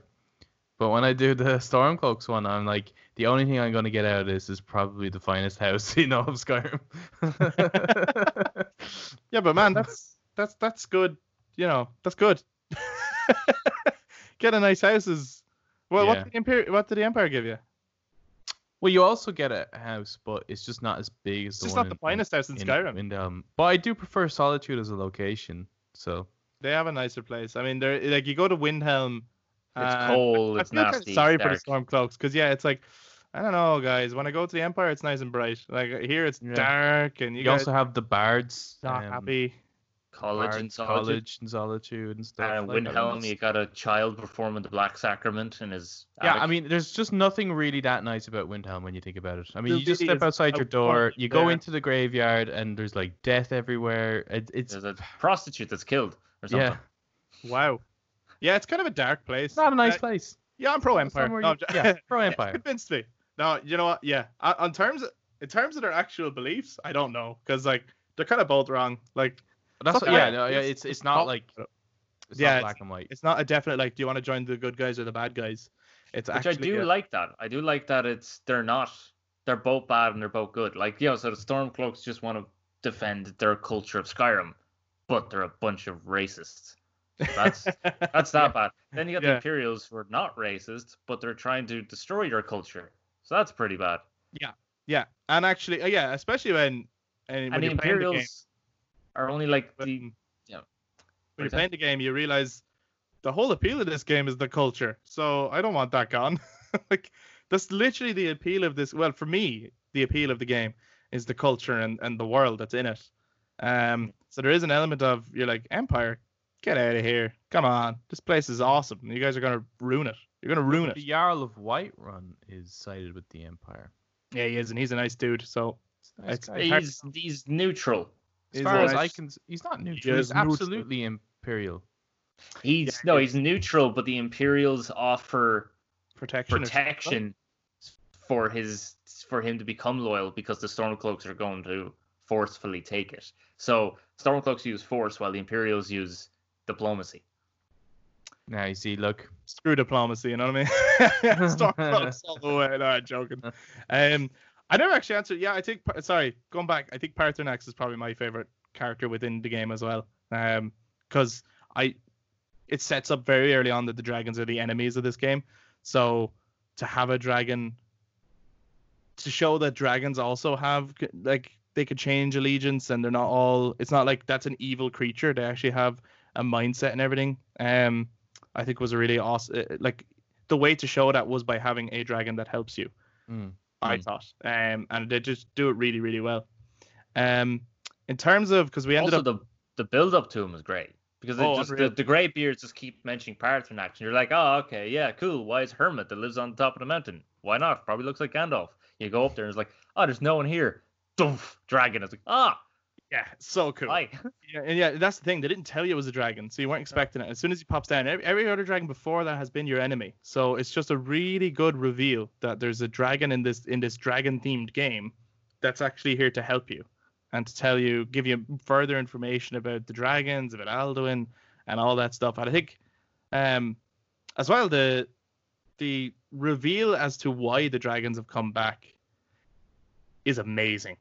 But when I do the Stormcloaks one, I'm like, the only thing I'm gonna get out of this is probably the finest house in all of Skyrim. Yeah, but man, that's that's that's good. You know, that's good. Get a nice house is. Well, what did the Empire? What did the Empire give you? Well, you also get a house, but it's just not as big as It's the just one not the in- in- finest house in in, Skyrim. in, um, but I do prefer Solitude as a location. So They have a nicer place. I mean, they're like you go to Windhelm. it's and cold, I it's feel kinda nasty. sorry it's for the dark. Stormcloaks because yeah, it's like I don't know, guys. When I go to the Empire, it's nice and bright. Like here, it's Yeah. dark, and you, you, guys also have the bards, not um, happy. College and solitude. college and solitude and stuff. And like, Windhelm, you got a child performing the Black Sacrament in his. Yeah, attic. I mean, there's just nothing really that nice about Windhelm when you think about it. I mean, There you just step outside your door, world you go there. into the graveyard, and there's like death everywhere. It, it's there's a prostitute that's killed or something. yeah, Wow. Yeah, it's kind of a dark place. it's not a nice Uh, place. Yeah, I'm pro Empire. No, you- I'm yeah, pro Empire. convinced me. No, you know what? Yeah, on on terms of, in terms of their actual beliefs, I don't know because like they're kind of both wrong. Like That's what, yeah, that. no, yeah, It's- it's it's it's not not- like it's Yeah, not it's- black and white. it's not a definite like, do you want to join the good guys or the bad guys? It's Which actually I do a- like that. I do like that it's they're not they're both bad and they're both good. Like, you know, so the Stormcloaks just want to defend their culture of Skyrim, but they're a bunch of racists. That's that's that bad. Then you got the Yeah. Imperials who are not racist, but they're trying to destroy your culture. So that's pretty bad. yeah, yeah, and actually, uh, yeah, especially when and when and the you're the game, Imperials are only like when, the yeah. when you're playing the game, you realize the whole appeal of this game is the culture. So I don't want that gone. like that's literally the appeal of this. Well, for me, the appeal of the game is the culture and, and the world that's in it. Um, so there is an element of you're like Empire, get out of here. Come on, this place is awesome. You guys are gonna ruin it. You're gonna ruin it. The. Jarl of Whiterun is sided with the Empire. Yeah, he is, and he's a nice dude. So nice It's- it's He's he's neutral. As far as I can, s- he's not neutral. is He's neutral. absolutely imperial. He's Yeah, no, he's- he's neutral, but the Imperials offer protection. protection for his for him to become loyal because the Stormcloaks are going to forcefully take it. So Stormcloaks use force while the Imperials use diplomacy. Now you see, look, screw diplomacy, you know what I mean? Stormcloaks all the way. No, I'm joking. Um, I never actually answered. Yeah, I think. Sorry, going back. I think Paarthurnax is probably my favorite character within the game as well. Um, because I, it sets up very early on that the dragons are the enemies of this game. So to have a dragon, to show that dragons also have like they could change allegiance and they're not all. It's not like that's an evil creature. They actually have a mindset and everything. Um, I think was a really awesome. Like the way to show that was by having a dragon that helps you. mm, I Mm. thought, um, and they just do it really, really well. Um, in terms of because we ended also, up, the the build up to him is great because it Oh, just the, the Greybeards just keep mentioning Paarthurnax, and you're like, oh, okay, yeah, cool. Why is Hermit that lives on the top of the mountain? Why not? Probably looks like Gandalf. You go up there and it's like, oh, there's no one here. Dumph, dragon. It's like, ah, Yeah, so cool. Yeah, and yeah, that's the thing. They didn't tell you it was a dragon, so you weren't expecting it. As soon as he pops down, every, every other dragon before that has been your enemy. So it's just a really good reveal that there's a dragon in this in this dragon themed game that's actually here to help you and to tell you, give you further information about the dragons, about Alduin, and all that stuff. And I think, um, as well the the reveal as to why the dragons have come back is amazing.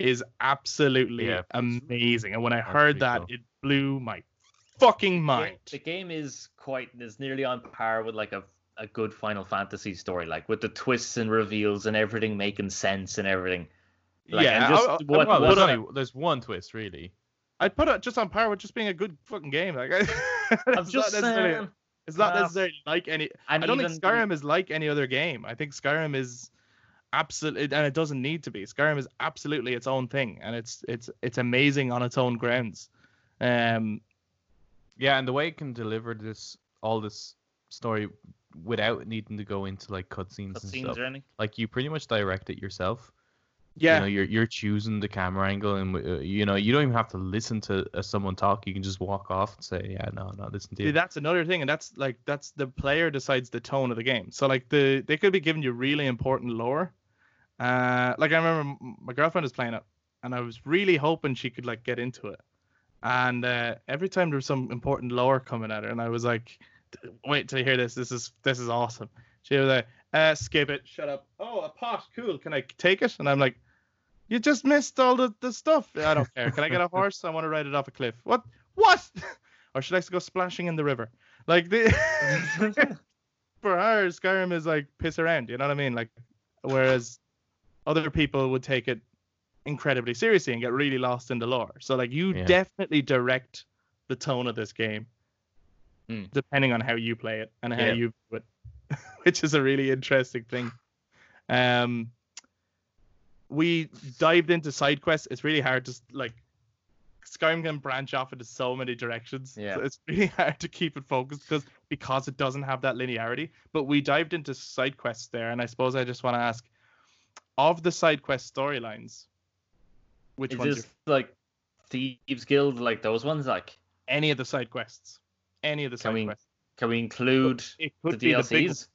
Is absolutely Yeah. amazing. And when I That's heard that, cool. it blew my fucking The- mind. The game is quite is nearly on par with like a a good Final Fantasy story, like with the twists and reveals and everything making sense and everything. Like, yeah, and just I, I, what- well, I'd there's, only, there's one twist really. I'd put it just on par with just being a good fucking game. Like, I'm it's just not necessarily, saying. it's not uh, necessarily like any. I don't even think Skyrim is like any other game. I think Skyrim is absolutely, and it doesn't need to be. Skyrim is absolutely its own thing, and it's it's it's amazing on its own grounds. Um, Yeah, and the way it can deliver this all this story without needing to go into like cutscenes and cutscenes stuff. or anything. Like you pretty much direct it yourself. yeah, You know, you're you're choosing the camera angle, and uh, you know you don't even have to listen to uh, someone talk. You can just walk off and say, "Yeah, no, no, listen to See, that's another thing, and that's like that's the player decides the tone of the game. So like the they could be giving you really important lore. Uh, like I remember my girlfriend was playing it, and I was really hoping she could like get into it. And uh, every time there was some important lore coming at her, and I was like, "Wait till you hear this. This is this is awesome." She was like, uh, "Skip it. Shut up. Oh, a pot. Cool. Can I take it?" And I'm like, "You just missed all the, the stuff. I don't care. Can I get a horse? I want to ride it off a cliff. What? What? or should I go splashing in the river? Like the for her, Skyrim is like piss around. You know what I mean? Like, whereas other people would take it incredibly seriously and get really lost in the lore. So like, you Yeah. definitely direct the tone of this game, Hmm. depending on how you play it and how Yeah. you do it, which is a really interesting thing. Um, we dived into side quests. It's really hard to like. Skyrim can branch off into so many directions. Yeah. So it's really hard to keep it focused because because it doesn't have that linearity. But we dived into side quests there, and I suppose I just want to ask, of the side quest storylines, which Is ones? this Your, like Thieves Guild, like those ones? Like, any of the side quests? Any of the Can side we quests? can we include It the could the DLCs?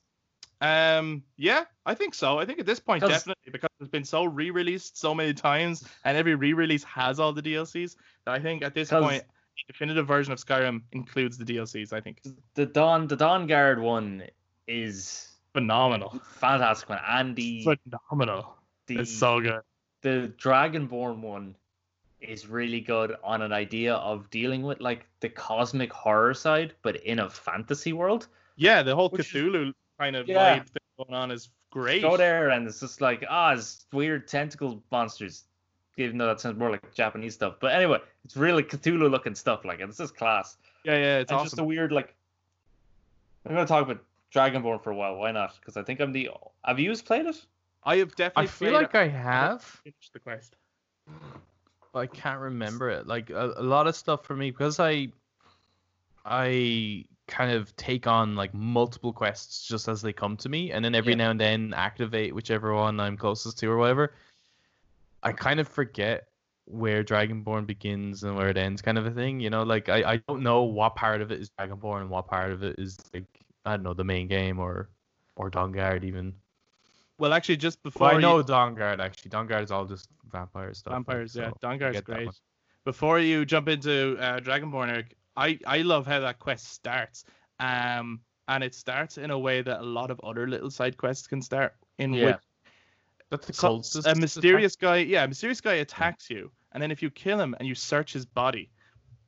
Um, yeah, I think so. I think at this point, 'Cause- definitely, because it's been so re-released so many times, and every re-release has all the DLCs. That I think at this 'Cause- point, the definitive version of Skyrim includes the DLCs. I think the Dawn the Dawnguard one is phenomenal, fantastic one, and the phenomenal. The It's so good. the Dragonborn one is really good on an idea of dealing with like the cosmic horror side, but in a fantasy world. Yeah, the whole Which is- Cthulhu kind of Yeah. vibe thing going on is great. Go there and it's just like ah, it's weird tentacle monsters. Even though that sounds more like Japanese stuff, but anyway, it's really Cthulhu looking stuff. Like it's just class. Yeah, yeah, it's and awesome. just a weird like. I'm gonna talk about Dragonborn for a while. Why not? Because I think I'm the. Have you played it? I have definitely. I feel like. I have, finished the quest. but I can't remember it. Like a, a lot of stuff for me because I, I kind of take on like multiple quests just as they come to me, and then every Yeah. now and then activate whichever one I'm closest to or whatever. I kind of forget where Dragonborn begins and where it ends, kind of a thing. You know, like I, I don't know what part of it is Dragonborn and what part of it is like I don't know the main game or or Dawnguard even. Well, actually, just before Well, I know you, Dawnguard actually. Is all just vampire stuff. like, vampires, yeah, so I Dawnguard's get that great. before you jump into uh, Dragonborn, Eric, I I love how that quest starts. Um, and it starts in a way that a lot of other little side quests can start. In Yeah. which That's the cultist a mysterious guy, yeah, a mysterious guy attacks you, and then if you kill him and you search his body,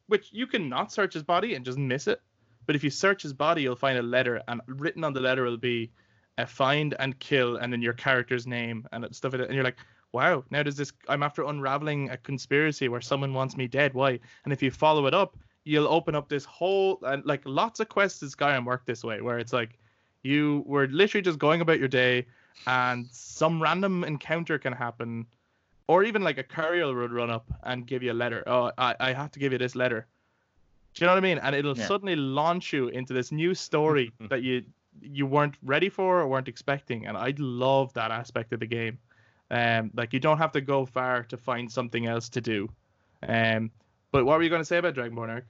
which you can not search his body and just miss it, but if you search his body, you'll find a letter, and written on the letter will be a find and kill, and then your character's name and stuff like that, and you're like, wow, now does this? I'm after unraveling a conspiracy where someone wants me dead. Why? And if you follow it up, you'll open up this whole and like lots of quests in Skyrim work this way, where it's like you were literally just going about your day and some random encounter can happen or even like a courier would run up and give you a letter oh i, I have to give you this letter do you know what i mean and it'll Yeah. suddenly launch you into this new story that you you weren't ready for or weren't expecting, and I love that aspect of the game. Um, like you don't have to go far to find something else to do. Um, but what were you going to say about Dragonborn, Eric?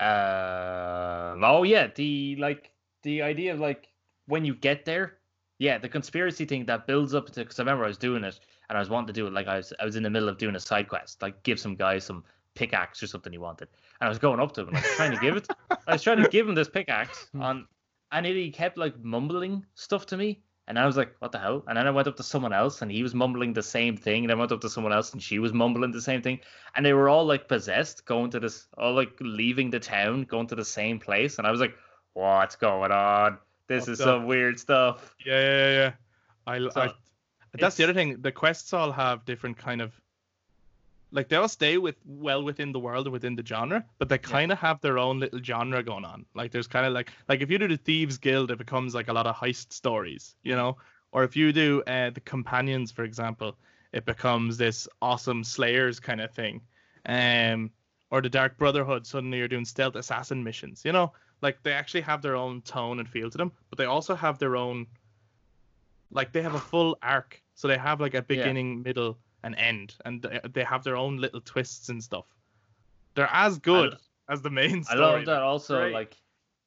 Um. Oh yeah, the like the idea of like when you get there, yeah, the conspiracy thing that builds up to. Because I remember I was doing it and I was wanting to do it like I was I was in the middle of doing a side quest, like give some guy some pickaxe or something he wanted, and I was going up to him and I was trying to give it. I was trying to give him this pickaxe hmm. on, and he kept like mumbling stuff to me. And I was like, what the hell? And then I went up to someone else and he was mumbling the same thing. And I went up to someone else and she was mumbling the same thing. And they were all like possessed, going to this, all like leaving the town, going to the same place. And I was like, what's going on? This What's is some weird stuff. Yeah, yeah, yeah. yeah. I, So, I that's the other thing. The quests all have different kind of like they'll stay with well within the world or within the genre, but they kind of have their own little genre going on. Like there's kind of like like if you do the Thieves Guild, it becomes like a lot of heist stories, you know. Or if you do uh, the Companions, for example, it becomes this awesome Slayers kind of thing. Um, or the Dark Brotherhood, suddenly you're doing stealth assassin missions. You know, like they actually have their own tone and feel to them, but they also have their own like they have a full arc. So they have like a beginning, middle, and end, and they- have their own little twists and stuff. They're as good as the main story. I love that also, Great. like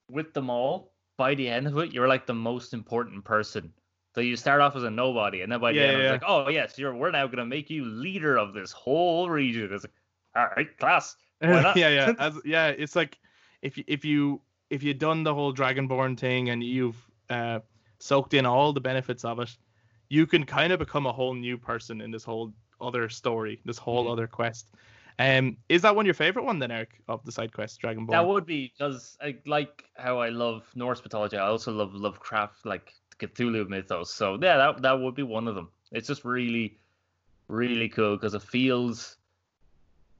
with them all, by the end of it, you're like the most important person. So you start off as a nobody, and then by the Yeah, end, yeah. it's like, oh yes, you're we're now gonna make you leader of this whole region. It's like, all right, class. Yeah, yeah, as, yeah. It's like if you if you if you've done the whole Dragonborn thing and you've uh, soaked in all the benefits of it, you can kind of become a whole new person in this whole other story, this whole Mhm. other quest. Um, is that one your favorite one then, Eric, of the side quest, Dragonborn? That would be because I like how I love Norse mythology. I also love Lovecraft, like Cthulhu mythos. So yeah, that that would be one of them. It's just really, really cool because it feels,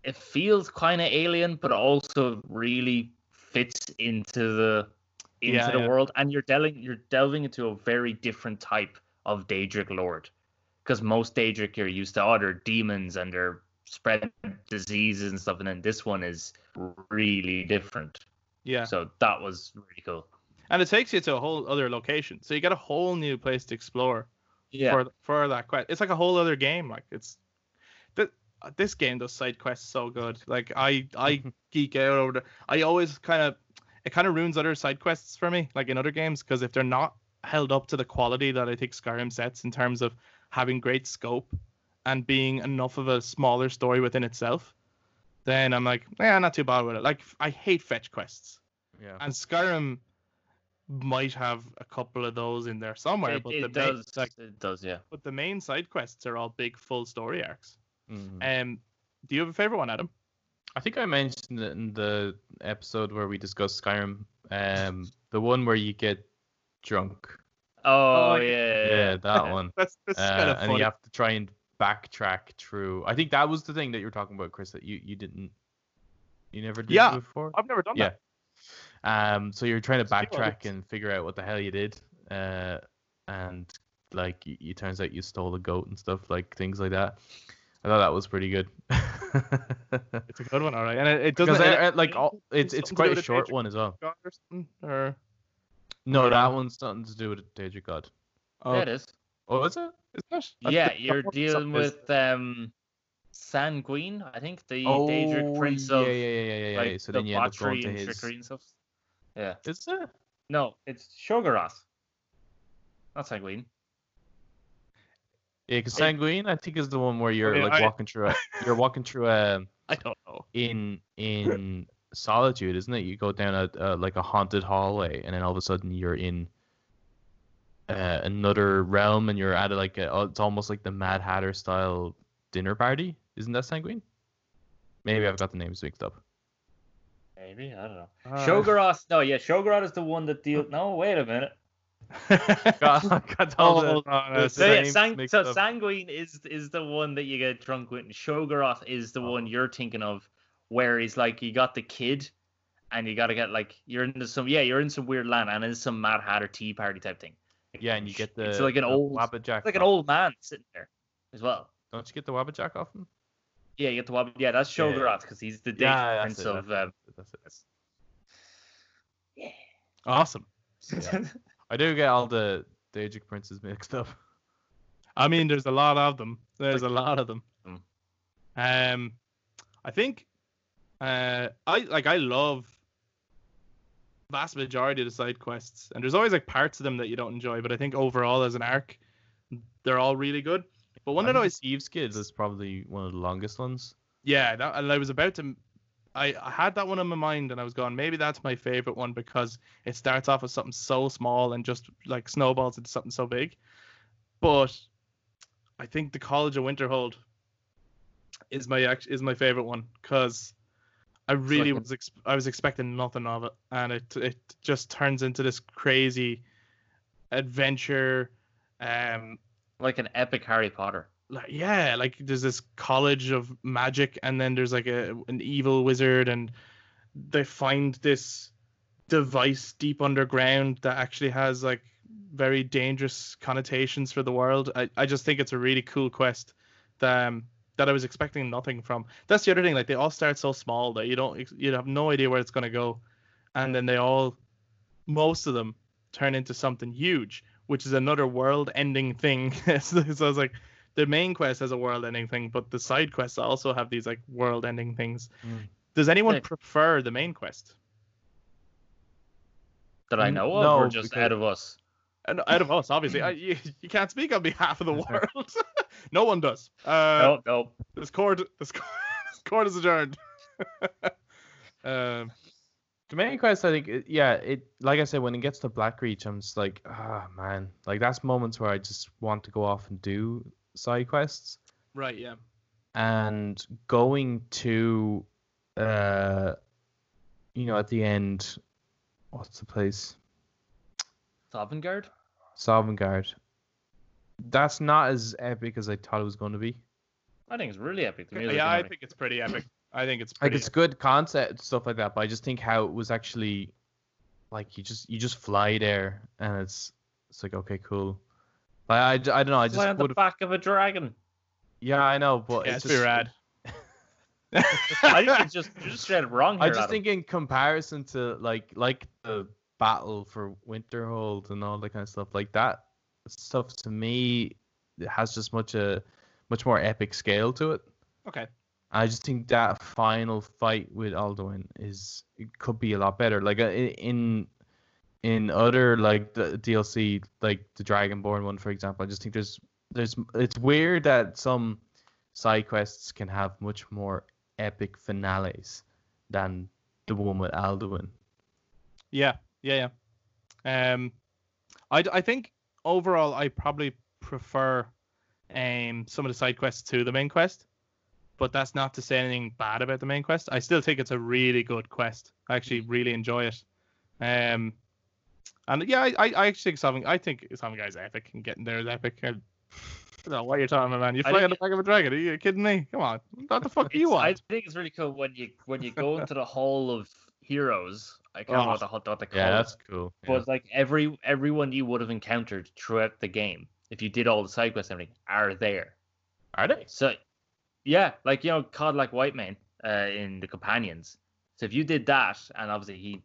it feels kind of alien, but also really fits into the into Yeah, the yeah. world, and you're delving you're delving into a very different type of Daedric lord. Because most Daedric you're used to oh, other demons and they're spread diseases and stuff, and then this one is really different. yeah. So that was really cool. and it takes you to a whole other location, so you get a whole new place to explore. Yeah. for for that quest. It's like a whole other game. Like it's th- this game does side quests so good. Like I I geek out over the. I always kind of it kind of ruins other side quests for me, like in other games, because if they're not held up to the quality that I think Skyrim sets in terms of having great scope and being enough of a smaller story within itself, then I'm like, yeah, not too bad with it. Like I hate fetch quests, Yeah. and Skyrim might have a couple of those in there somewhere, it, but it the main- does. like, it does. Yeah. but the main side quests are all big full story arcs. Mhm. Um, do you have a favorite one, Adam? I think I mentioned it in the episode where we discussed Skyrim. Um, the one where you get drunk. Oh, Oh, yeah. Yeah, yeah, yeah. that one. That's that's Uh, kind of and you have to try and backtrack through. I think that was the thing that you were talking about, Chris. That you you didn't, you never did Yeah. before. I've never done Yeah. that. Um, so you're trying to Let's see what backtrack and figure out what the hell you did. Uh, and like y- it turns out you stole a goat and stuff like things like that. I thought that was pretty good. It's a good one, all right. And it, it doesn't Because it, I, I- like all, it's it's something to do quite a short one as well. Or or No, that one's nothing to do with Daedric God. oh, Yeah, it is. Oh, is it? isn't it? Yeah, you're dealing with um, Sanguine, I think, the oh, Daedric Prince yeah, of yeah, yeah, yeah, yeah. like So then you end up going to and his. trickery and stuff. Yeah. Is it? No, it's Sheogorath. Not Sanguine. Yeah, because Sanguine, I think, is the one where you're yeah, like I- walking through a, you're walking through a I don't know. in in solitude, isn't it? You go down a, a like a haunted hallway, and then all of a sudden you're in uh, another realm, and you're at a, like a, oh, it's almost like the Mad Hatter style dinner party. Isn't that Sanguine? Maybe I've got the names mixed up. Maybe, I don't know. Uh, Sheogorath, no, yeah, Sheogorath is the one that deals. No, wait a minute. got, got all the- Hold on the a So, yeah, Sang- so. Sanguine is is the one that you get drunk with, and Sheogorath is the Oh. one you're thinking of, where he's like you got the kid, and you got to get like you're into some yeah you're in some weird land and it's some Mad Hatter tea party type thing. yeah, and you get the it's like an old it's like an old man sitting there as well. Don't you get the Wabbajack off him? Yeah, you get the Wab- yeah that's Yeah, yeah. Because he's the Yeah, prince that's it. of That's um, it. That's it. Awesome. Yeah. I do get all the Daedric princes mixed up. I mean, there's a lot of them. There's a lot of them. Mm. Um, I think, uh, I like I love vast majority of the side quests, and there's always like parts of them that you don't enjoy, but I think overall as an arc, they're all really good. But one I that always, Thieves Guild is probably one of the longest ones. yeah, that, and I was about to. I, I had that one in my mind and I was going, maybe that's my favorite one because it starts off with something so small and just like snowballs into something so big. But I think the College of Winterhold is my is my favorite one because I really like was ex- I was expecting nothing of it and it it just turns into this crazy adventure. Um, like an epic Harry Potter. like yeah like there's this college of magic and then there's like a an evil wizard and they find this device deep underground that actually has like very dangerous connotations for the world i, I just think it's a really cool quest that um, that i was expecting nothing from that's the other thing like they all start so small that you don't you have no idea where it's going to go and then they all most of them turn into something huge which is another world ending thing so, so was like the main quest has a world ending thing, but the side quests also have these like world ending things. Mm. Does anyone Yeah. prefer the main quest? That I know of, no, or just because- out of us? And out of us, obviously, I, you, you can't speak on behalf of the world. no one does. Uh, no, no. This court, this court, this court is adjourned. um, The main quest, I think, yeah, it like I said, when it gets to Blackreach, I'm just like, ah, man, like that's moments where I just want to go off and do side quests, right, yeah. and going to, uh, you know, at the end, what's the place? Sovngarde? Sovngarde. That's not as epic as I thought it was going to be. I think it's really epic. The music Yeah, I think it's pretty epic. I think it's Like pretty. it's good concept stuff like that, but I just think how it was actually, like you just you just fly there and it's it's like okay, cool. Like, I, I, don't know. I just Fly on just the back of a dragon. Yeah, I know, but yeah, it's it's just, pretty rad. I think it's just you're just straight up wrong here. I just Adam. think in comparison to like like the battle for Winterhold and all that kind of stuff, like that stuff to me it has just much a much more epic scale to it. okay. I just think that final fight with Alduin is it could be a lot better. Like uh, in in other like the DLC, like the Dragonborn one, for example, I just think there's there's it's weird that some side quests can have much more epic finales than the one with Alduin. Yeah, yeah, yeah. Um, I, I think overall I probably prefer um some of the side quests to the main quest, but that's not to say anything bad about the main quest. I still think it's a really good quest. I actually really enjoy it. Um, and yeah, I, I, actually think something. I think something guy's epic and getting there is epic. I, I don't know what you're talking about, man. You fly on the back of a dragon? Are you kidding me? Come on, what the fuck do you It's- I think it's really cool when you when you go into the hall of heroes. I can't remember Oh. what the what they call Yeah, that's cool. But it's like every everyone you would have encountered throughout the game, if you did all the side quests and everything, are there. Are they? So, yeah, like you know, Kodlak Whitemane uh, in the companions. So if you did that, and obviously he,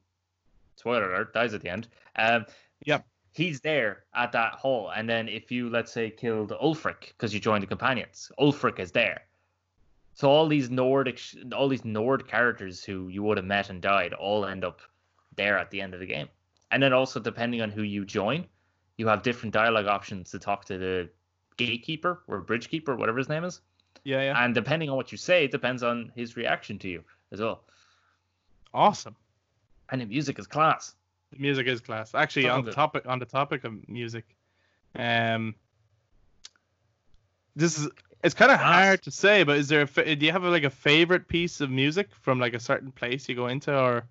spoiler alert, dies at the end. Um, Yep. He's there at that hall, and then if you let's say killed Ulfric because you joined the companions, Ulfric is there. So all these Nordic, all these Nord characters who you would have met and died, all end up there at the end of the game. And then also depending on who you join, you have different dialogue options to talk to the gatekeeper or bridgekeeper, whatever his name is. Yeah, yeah. And depending on what you say, it depends on his reaction to you as well. Awesome. And the music is class. The music is class. Actually, on the topic on the topic of music, um, this is it's kind of hard to say, but is there a do you have like a favorite piece of music from like a certain place you go into, or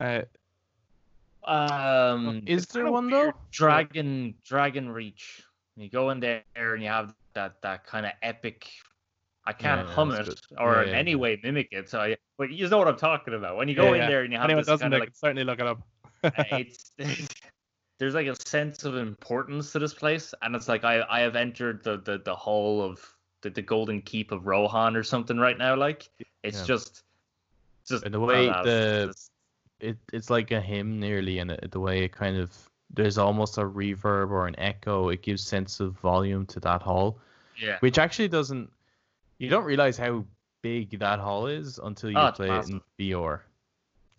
uh, Um, Is there one though? Dragon Dragonsreach. You go in there and you have that that kind of epic. I can't Yeah, hum it or Yeah, in yeah, any way mimic it. So, I, but you know what I'm talking about. When you go Yeah, in yeah. there and you have anyone this doesn't, kind of like certainly look it up. it's there's like a sense of importance to this place, and it's like I I have entered the the, the hall of the, the golden keep of Rohan or something right now. Like it's Yeah. just just And the way badass. the- It's- it it's like a hymn nearly in it the way it kind of there's almost a reverb or an echo it gives sense of volume to that hall. Yeah. which actually doesn't you don't realize how big that hall is until you Oh, it's play it in VR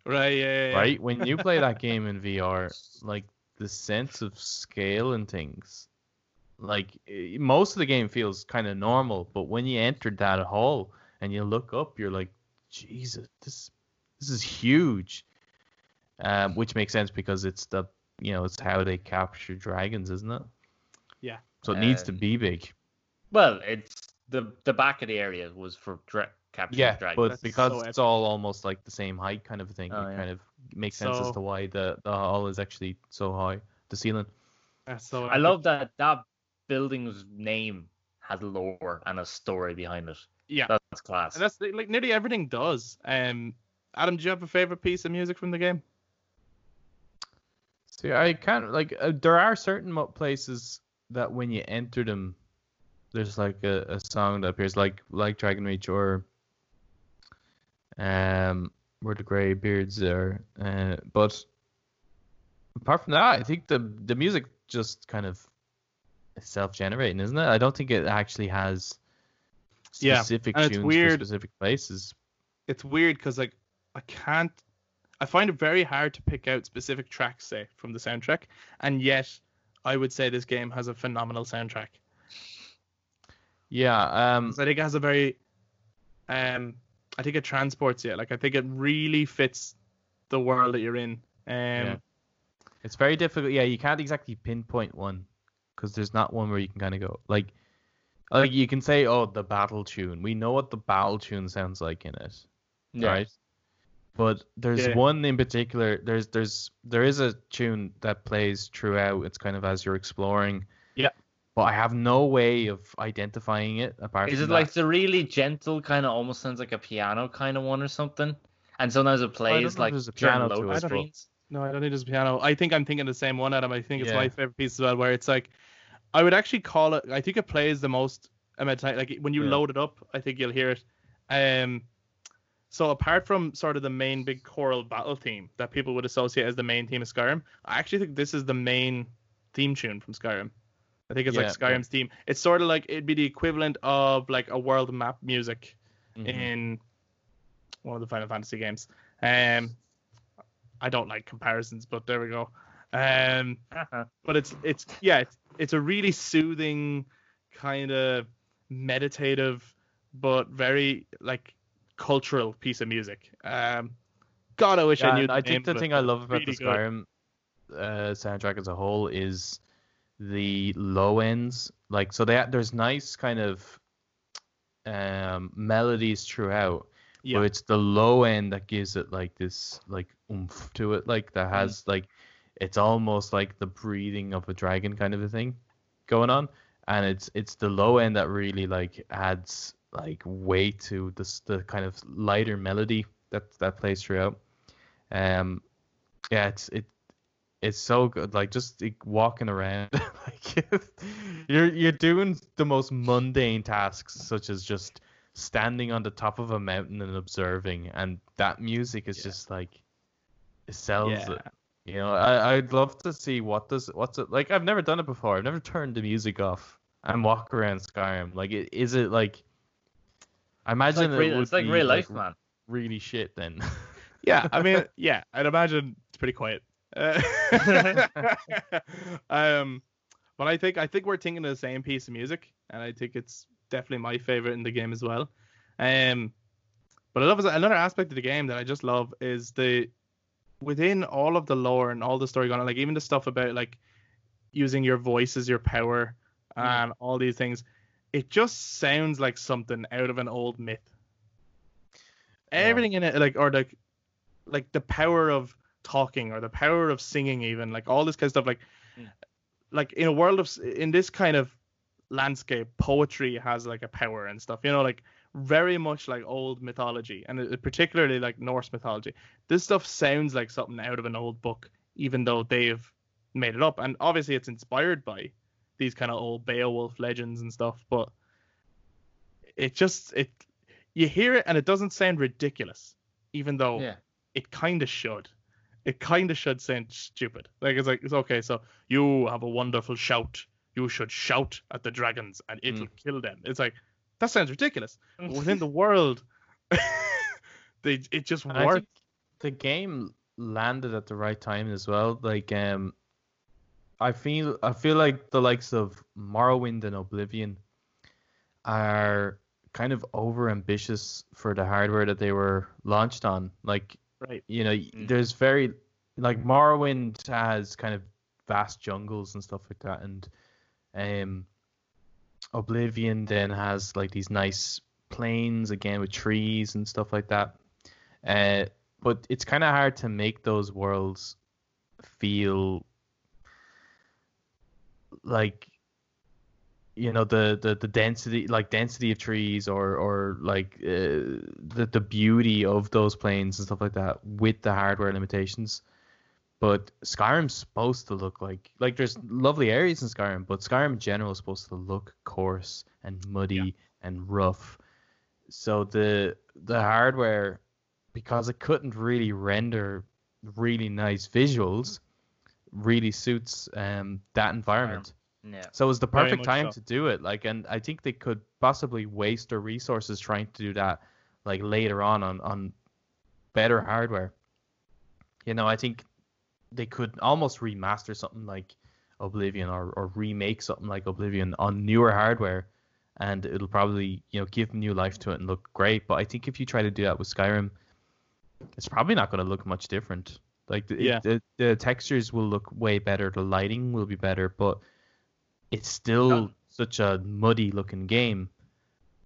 Right, yeah, yeah, yeah. right? When you play that game in VR like the sense of scale and things like most of the game feels kind of normal but when you entered that hall and you look up you're like jesus this this is huge um, which makes sense because it's the you know it's how they capture dragons isn't it Yeah. so it needs to Um, be big Well, it's the the back of the area was for dra- capturing yeah dragons. but That's because so it's epic. all almost like the same height kind of thing Oh, it yeah. kind of makes sense as to why the the hall is actually so high the ceiling That's so I love that that building's name has lore and a story behind it. Yeah. That's class. And that's like nearly everything does. Um, Adam, do you have a favorite piece of music from the game? See, I kind of like. Uh, there are certain places that when you enter them, there's like a, a song that appears, like like Dragonsreach or um where the Greybeards are. Uh, but apart from that, I think the the music just kind of self-generating, isn't it? I don't think it actually has specific it's tunes weird. for specific places. It's weird because like I can't. I find it very hard to pick out specific tracks, say, from the soundtrack, and yet I would say this game has a phenomenal soundtrack. Yeah. Um. 'Cause I think it has a very, um, I think it transports you. Like I think it really fits the world that you're in. Um, Yeah. It's very difficult. Yeah, you can't exactly pinpoint one because there's not one where you can kind of go like, like you can say, oh, the battle tune. We know what the battle tune sounds like in it, Yeah. right? But there's Yeah. one in particular. There's there's there is a tune that plays throughout. It's kind of as you're exploring. Yeah. But I have no way of identifying it apart Is from it that. like the really gentle kind of almost sounds like a piano kind of one or something? And sometimes it plays know like there's a piano to load it, but- No, I don't think it's piano. I think I'm thinking the same one, Adam. I think it's Yeah. my favorite piece as well, where it's like, I would actually call it. I think it plays the most amount of time. Like when you Yeah. load it up, I think you'll hear it. Um, so apart from sort of the main big choral battle theme that people would associate as the main theme of Skyrim, I actually think this is the main theme tune from Skyrim. I think it's Yeah, like yeah. Skyrim's theme. It's sort of like it'd be the equivalent of like a world map music Mhm. in one of the Final Fantasy games. Um, I don't like comparisons, but there we go. Um, but it's it's yeah, it's, it's a really soothing, kind of meditative, but very like cultural piece of music. Um, God, I wish Yeah, I knew. the I think the thing I love about the really good. Skyrim uh, soundtrack as a whole is the low ends. Like, so they, there's nice kind of um, melodies throughout, Yeah. but it's the low end that gives it like this like oomph to it, like Mm. that has like it's almost like the breathing of a dragon kind of a thing going on, and it's it's the low end that really like adds like weight to this the kind of lighter melody that that plays throughout. Um, yeah, it's it it's so good. Like just like, walking around, like you're you're doing the most mundane tasks, such as just standing on the top of a mountain and observing, and that music is Yeah. just like it sells Yeah. it. You know, I I'd love to see what does what's it like. I've never done it before. I've never turned the music off and walk around Skyrim. Like, it, is it like? I It's imagine like, it real, would it's like be, real life, like, man. really shit then. Yeah, I mean, yeah, I'd imagine it's pretty quiet. Uh, um, but I think I think we're thinking of the same piece of music, and I think it's definitely my favorite in the game as well. Um, but I love another aspect of the game that I just love is the within all of the lore and all the story going on, like even the stuff about like using your voice as your power and all these things. It just sounds like something out of an old myth. Yeah. Everything in it, like or like like the power of talking or the power of singing even like all this kind of stuff like Mm. like in a world of in this kind of landscape poetry has like a power and stuff you know like very much like old mythology and particularly like norse mythology this stuff sounds like something out of an old book even though they've made it up and obviously it's inspired by these kind of old beowulf legends and stuff but it just it you hear it and it doesn't sound ridiculous even though Yeah. it kind of should. it kind of should sound stupid. Like it's like it's okay. So you have a wonderful shout. You should shout at the dragons, and it'll Mm. kill them. It's like that sounds ridiculous. But within the world, they it just worked. the game landed at the right time as well. Like um, I feel I feel like the likes of Morrowind and Oblivion are kind of over ambitious for the hardware that they were launched on. Like Right. you know, Mm. there's very like Morrowind has kind of vast jungles and stuff like that, and um, Oblivion then has like these nice plains again with trees and stuff like that. Uh, but it's kind of hard to make those worlds feel like you know the, the the density like density of trees or or like uh, the the beauty of those plains and stuff like that with the hardware limitations but Skyrim's supposed to look like like there's lovely areas in Skyrim but Skyrim in general is supposed to look coarse and muddy Yeah. and rough so the the hardware because it couldn't really render really nice visuals really suits um that environment Yeah. so it was the perfect time so. to do it. Like, and I think they could possibly waste their resources trying to do that, like later on on on better hardware. You know, I think they could almost remaster something like Oblivion or or remake something like Oblivion on newer hardware, and it'll probably you know give new life to it and look great. But I think if you try to do that with Skyrim, it's probably not going to look much different. Like the, Yeah. the the textures will look way better, the lighting will be better, but it's still No. such a muddy looking game,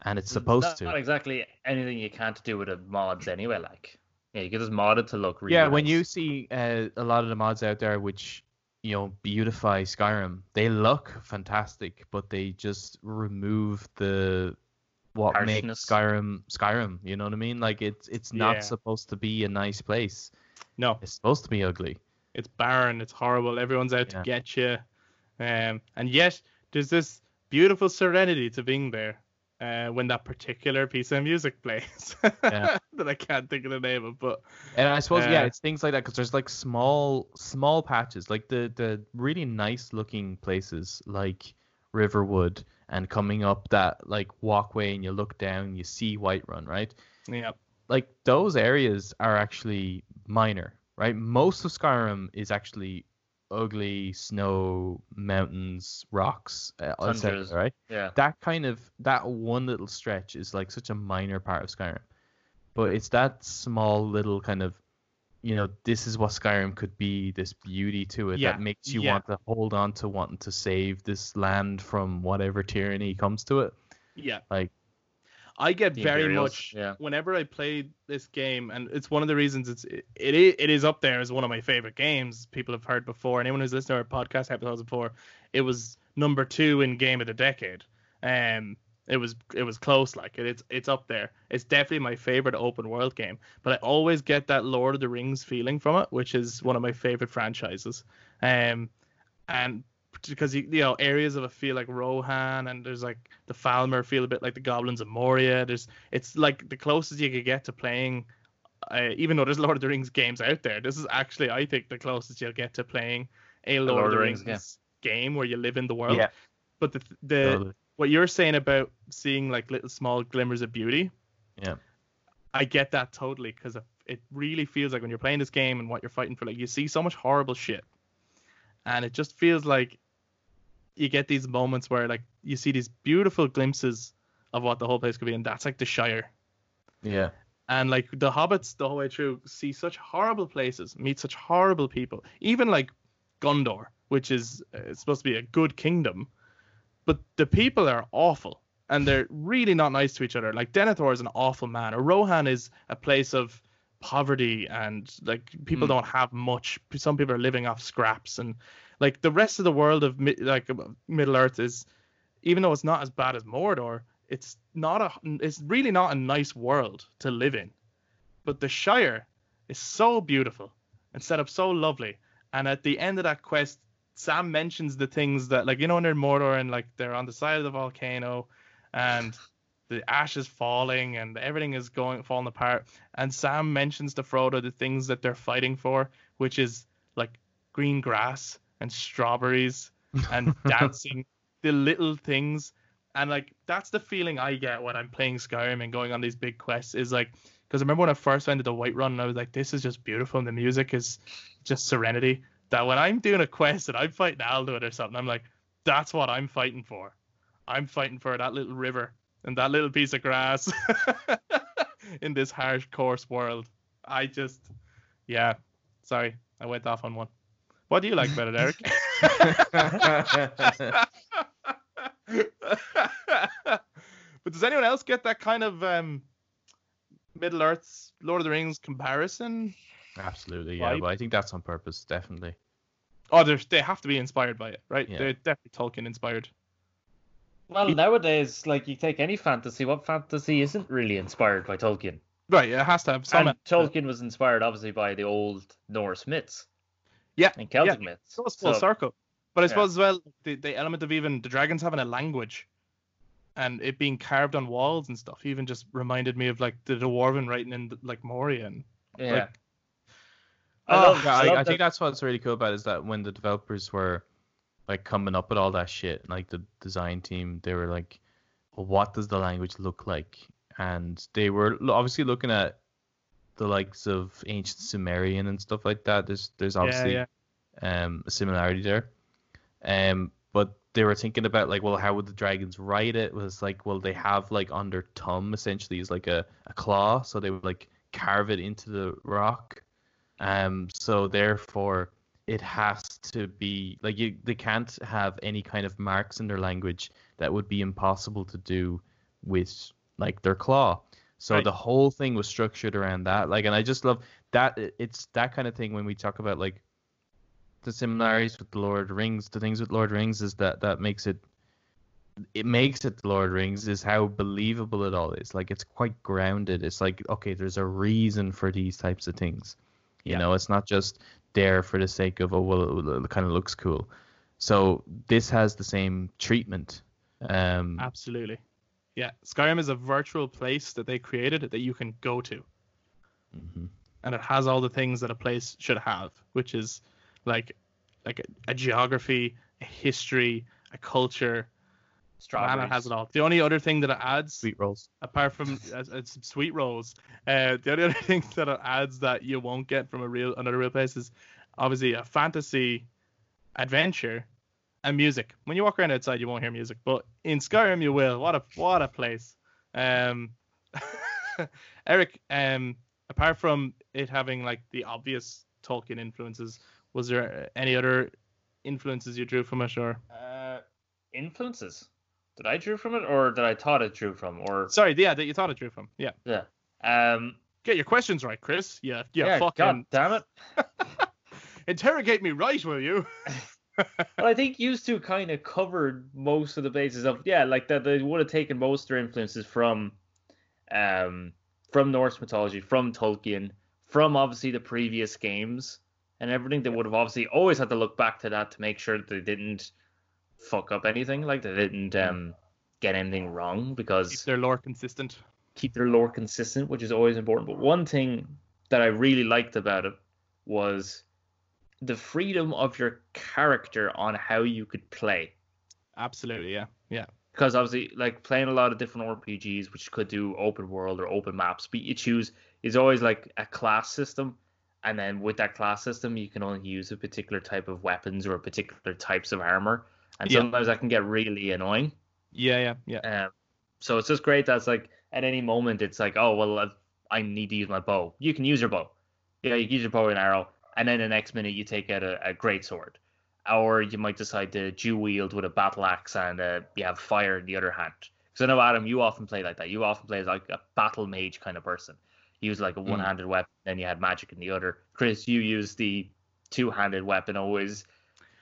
and it's supposed not, to. Not exactly anything you can't do with the mods anyway. Like, yeah, you can just mod it to look really. yeah, when you see uh, a lot of the mods out there which you know beautify Skyrim, they look fantastic, but they just remove the what makes Skyrim Skyrim. You know what I mean? Like it's it's not Yeah. supposed to be a nice place. No, It's supposed to be ugly. it's barren. It's horrible. Everyone's out Yeah. to get you. Um, and yet there's this beautiful serenity to being there. Uh, when that particular piece of music plays, Yeah. that I can't think of the name of, but And I suppose yeah, Uh, it's things like that because there's like small small patches, like the the really nice looking places like Riverwood and coming up that like walkway and you look down, you see Whiterun, right? yeah, Like those areas are actually minor, right? Most of Skyrim is actually ugly snow, mountains, rocks, uh, et cetera, Tundras. right? yeah, that kind of that one little stretch is like such a minor part of Skyrim. But it's that small little kind of you know, this is what Skyrim could be, this beauty to it Yeah, that makes you yeah. want to hold on to wanting to save this land from whatever tyranny comes to it. yeah. Like I get The very Imperials, much yeah. whenever I play this game, and it's one of the reasons it's it, it is it is up there as one of my favorite games. People have heard before. Anyone who's listened to our podcast episodes before, it was number two in game of the decade. Um, it was it was close. Like it, it's it's up there. It's definitely my favorite open world game. But I always get that Lord of the Rings feeling from it, which is one of my favorite franchises. Um, and because you, you know areas of it feel like Rohan, and there's like the Falmer feel a bit like the Goblins of Moria. There's it's like the closest you could get to playing. Uh, even though there's Lord of the Rings games out there, this is actually I think the closest you'll get to playing a Lord, of the Rings, game where you live in the world. Yeah. But the the totally. what you're saying about seeing like little small glimmers of beauty, Yeah. I get that totally because it really feels like when you're playing this game and what you're fighting for, like you see so much horrible shit, and it just feels like you get these moments where like you see these beautiful glimpses of what the whole place could be, and that's like the Shire. Yeah. And like the hobbits the whole way through see such horrible places, meet such horrible people. Even like Gondor, which is uh, supposed to be a good kingdom, but the people are awful and they're really not nice to each other. Like Denethor is an awful man, or Rohan is a place of poverty and like people Hmm. don't have much. Some people are living off scraps and like the rest of the world of like uh, Middle Earth is, even though it's not as bad as Mordor, it's not a it's really not a nice world to live in. But the Shire is so beautiful and set up so lovely. And at the end of that quest, Sam mentions the things that like you know when they're in Mordor and like they're on the side of the volcano and the ash is falling and everything is going falling apart. And Sam mentions to Frodo the things that they're fighting for, which is like green grass and strawberries and dancing, the little things. And like that's the feeling I get when I'm playing Skyrim and going on these big quests is like because I remember when I first went to the Whiterun and I was like, this is just beautiful and the music is just serenity. That when I'm doing a quest and I'm fighting Alduin or something, I'm like, that's what I'm fighting for. I'm fighting for that little river and that little piece of grass in this harsh, coarse world. I just, yeah. Sorry, I went off on one. What do you like better, it, Eric? but does anyone else get that kind of um, Middle Earth's Lord of the Rings comparison? Absolutely, yeah. Vibe. But I think that's on purpose, definitely. Oh, they're- they have to be inspired by it, right? Yeah. They're definitely Tolkien inspired. Well, nowadays, like you take any fantasy, what fantasy isn't really inspired by Tolkien? Right, it has to have some. and Tolkien was inspired, obviously, by the old Norse myths yeah, and Celtic myths. so it's full So- circle. But I yeah. suppose as well, the, the element of even the dragons having a language and it being carved on walls and stuff even just reminded me of like the dwarven writing in like Moria and Yeah. Like- I Oh, love, Yeah, I I, love I think that's what's really cool about it is that when the developers were like coming up with all that shit, like the design team, they were like, well, what does the language look like? And they were obviously looking at the likes of ancient Sumerian and stuff like that. There's there's obviously yeah, um a similarity there. Um but they were thinking about like, well, how would the dragons write it? Was like, well, they have like on their thumb essentially is like a, a claw, so they would like carve it into the rock. Um, so therefore, it has to be like you, they can't have any kind of marks in their language that would be impossible to do with like their claw. So Right. the whole thing was structured around that. Like, and I just love that. It's that kind of thing when we talk about like the similarities with the Lord of the Rings. The things with Lord of the Rings is that that makes it it makes it the Lord of the Rings is how believable it all is. Like it's quite grounded. It's like okay, there's a reason for these types of things. You Yeah. know, it's not just there for the sake of oh well, it kind of looks cool. So this has the same treatment. Um, absolutely. Yeah, Skyrim is a virtual place that they created that you can go to. mhm. and it has all the things that a place should have, which is like like a, a geography, a history, a culture. Strawberries. it has it all. The only other thing that it adds, Sweet rolls. apart from uh, some sweet rolls, uh, the only other thing that it adds that you won't get from a real another real place is obviously a fantasy adventure and music. When you walk around outside, you won't hear music, but in Skyrim you will. What a what a place. Um, Eric, um, apart from it having like the obvious Tolkien influences, was there any other influences you drew from it, or Uh, influences. Did I drew from it, or did I thought it drew from, or sorry, yeah, that you thought it drew from? Yeah, yeah? Um, get your questions right, Chris. Yeah, yeah, yeah. fucking God damn it. interrogate me right, will you? Well, I think used to kind of covered most of the bases of yeah, like that they would have taken most of their influences from, um, from Norse mythology, from Tolkien, from obviously the previous games and everything. They would have obviously always had to look back to that to make sure that they didn't fuck up anything, like they didn't um get anything wrong because Keep their lore consistent. keep their lore consistent, which is always important. But one thing that I really liked about it was the freedom of your character on how you could play. Absolutely, yeah, yeah, Because obviously, like playing a lot of different RPGs, which could do open world or open maps, but you choose is always like a class system, and then with that class system, you can only use a particular type of weapons or particular types of armor, and Yeah. sometimes that can get really annoying. yeah, yeah, yeah. Um, so it's just great that's like at any moment it's like, oh well, I need to use my bow. You can use your bow. Yeah, you can use your bow and arrow, and then the next minute you take out a, a great sword, or you might decide to dual wield with a battle axe and uh, you have fire in the other hand. Because I know Adam, you often play like that. You often play as like a battle mage kind of person. You use like a one-handed weapon, then you had magic in the other. Chris, you use the two-handed weapon always.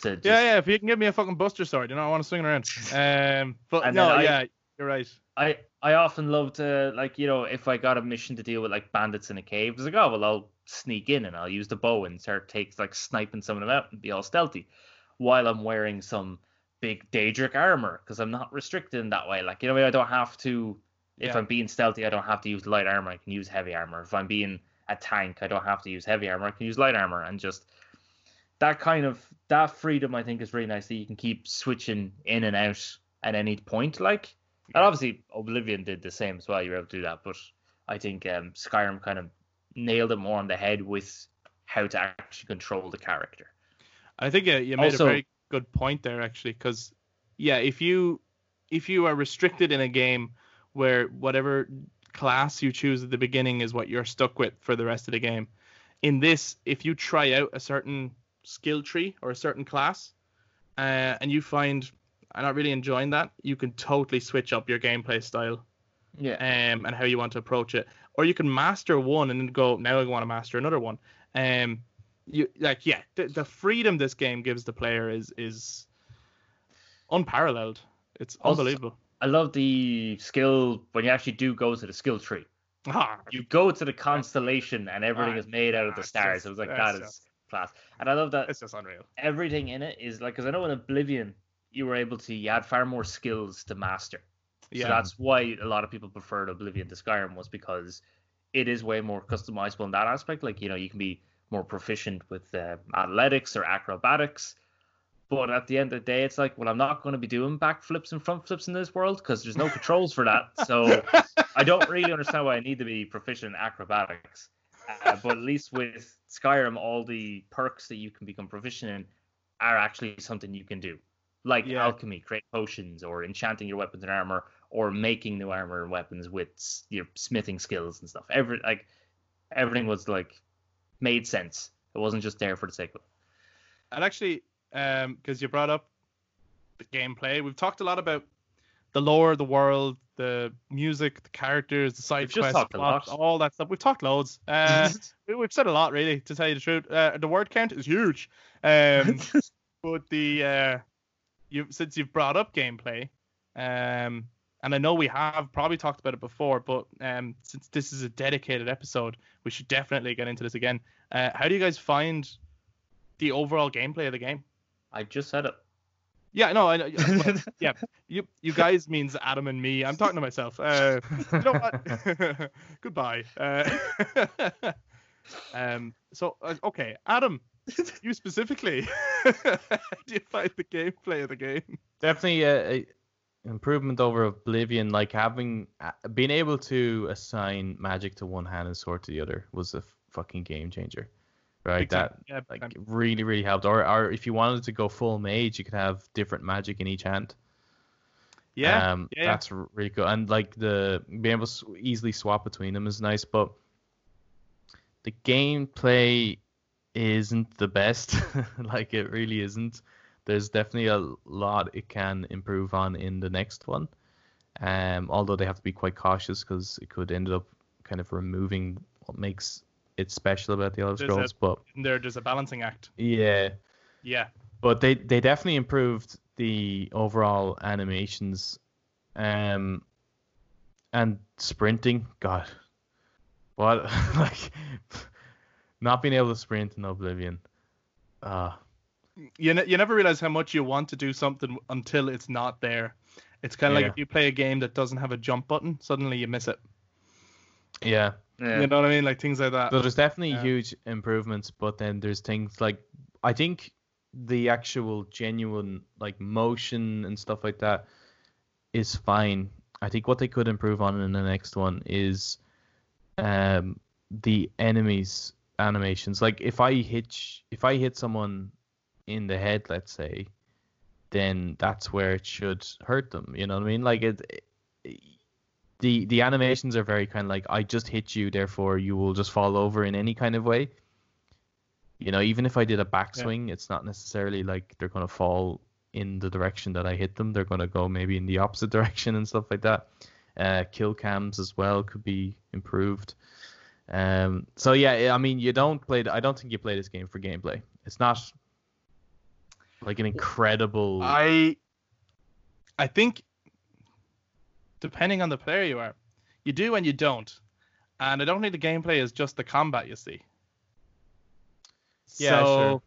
To just, yeah, yeah. If you can give me a fucking Buster sword, you know, I want to swing it around. Um, but And no, I- yeah, you're right. I I often love to like you know if I got a mission to deal with like bandits in a cave, it's like oh well I'll sneak in and I'll use the bow and start takes like sniping some of them out and be all stealthy, while I'm wearing some big Daedric armor because I'm not restricted in that way. Like you know I don't have to if Yeah. I'm being stealthy I don't have to use light armor. I can use heavy armor. If I'm being a tank. I don't have to use heavy armor. I can use light armor and just that kind of that freedom. I think is really nice that you can keep switching in and out at any point. Like, and obviously Oblivion did the same as well. You were able to do that, but I think um, Skyrim kind of nailed it more on the head with how to actually control the character. I think uh, you made Also- a very good point there, actually, because yeah, if you if you are restricted in a game where whatever class you choose at the beginning is what you're stuck with for the rest of the game, in this, if you try out a certain skill tree or a certain class, uh, and you find I'm not really enjoying that, you can totally switch up your gameplay style Yeah. um, and how you want to approach it. Or you can master one and then go, now I want to master another one. Um, you like, yeah, the, the freedom this game gives the player is is unparalleled. It's Also- unbelievable. I love the skill when you actually do go to the skill tree. Ah, You go to the constellation and everything Ah, is made out of the stars. just- it was like that is just- class, and I love that it's just unreal. everything in it is like because I know in Oblivion you were able to you had far more skills to master. Yeah, So that's why a lot of people preferred Oblivion to Skyrim was because it is way more customizable in that aspect. Like you know you can be more proficient with uh, athletics or acrobatics. But at the end of the day, it's like, well, I'm not going to be doing backflips and front flips in this world because there's no controls for that. So I don't really understand why I need to be proficient in acrobatics. Uh, but at least with Skyrim, all the perks that you can become proficient in are actually something you can do, like Yeah. alchemy, create potions, or enchanting your weapons and armor, or making new armor and weapons with your smithing skills and stuff. Every like everything was like made sense. It wasn't just there for the sake of it. and actually, um, because you brought up the gameplay, we've talked a lot about the lore, the world, the music, the characters, the side We've just quests, talked a plot, lot. all that stuff. We've talked loads. Uh, we- we've said a lot, really, to tell you the truth. Uh, the word count is huge. Um, but the uh, you since you've brought up gameplay, um, and I know we have probably talked about it before, but um, since this is a dedicated episode, we should definitely get into this again. Uh, how do you guys find the overall gameplay of the game? I just said it. Yeah, no, I know. well, yeah, you you guys means Adam and me. I'm talking to myself. Uh, you know what? Goodbye. Uh, um. So uh, okay, Adam, you specifically. do you find the gameplay of the game? Definitely a, a improvement over Oblivion. Like having uh, being able to assign magic to one hand and sword to the other was a fucking game changer, right? Time. That Yeah, like time. really really helped. Or or if you wanted to go full mage, you could have different magic in each hand. yeah, um, yeah, that's really good. And like the being able to easily swap between them is nice, but the gameplay isn't the best. like it really isn't. There's definitely a lot it can improve on in the next one. Um, although they have to be quite cautious because it could end up kind of removing what makes it special about the Elder There's a- Scrolls. But there, there's a balancing act. yeah, Yeah, but they they definitely improved the overall animations um and sprinting god what like not being able to sprint in oblivion uh you ne- you never realize how much you want to do something until it's not there. It's kind of Yeah. like if you play a game that doesn't have a jump button, suddenly you miss it. yeah Yeah. You know what I mean? Like things like that. so there's definitely Yeah. huge improvements but then there's things like i think the actual genuine like motion and stuff like that is fine i think what they could improve on in the next one is um the enemies animations. Like if i hit if i hit someone in the head let's say then that's where it should hurt them you know what i mean? Like it, the the animations are very kind of like i just hit you therefore you will just fall over in any kind of way. You know even if i did a backswing it's not necessarily like they're going to fall in the direction that i hit them. They're going to go maybe in the opposite direction and stuff like that. Uh, kill cams as well could be improved um, so yeah, I mean, you don't play. I don't think you play this game for gameplay. It's not like an incredible. I I think depending on the player you are, you do and you don't. And I don't think the gameplay is just the combat you see. Yeah, so sure.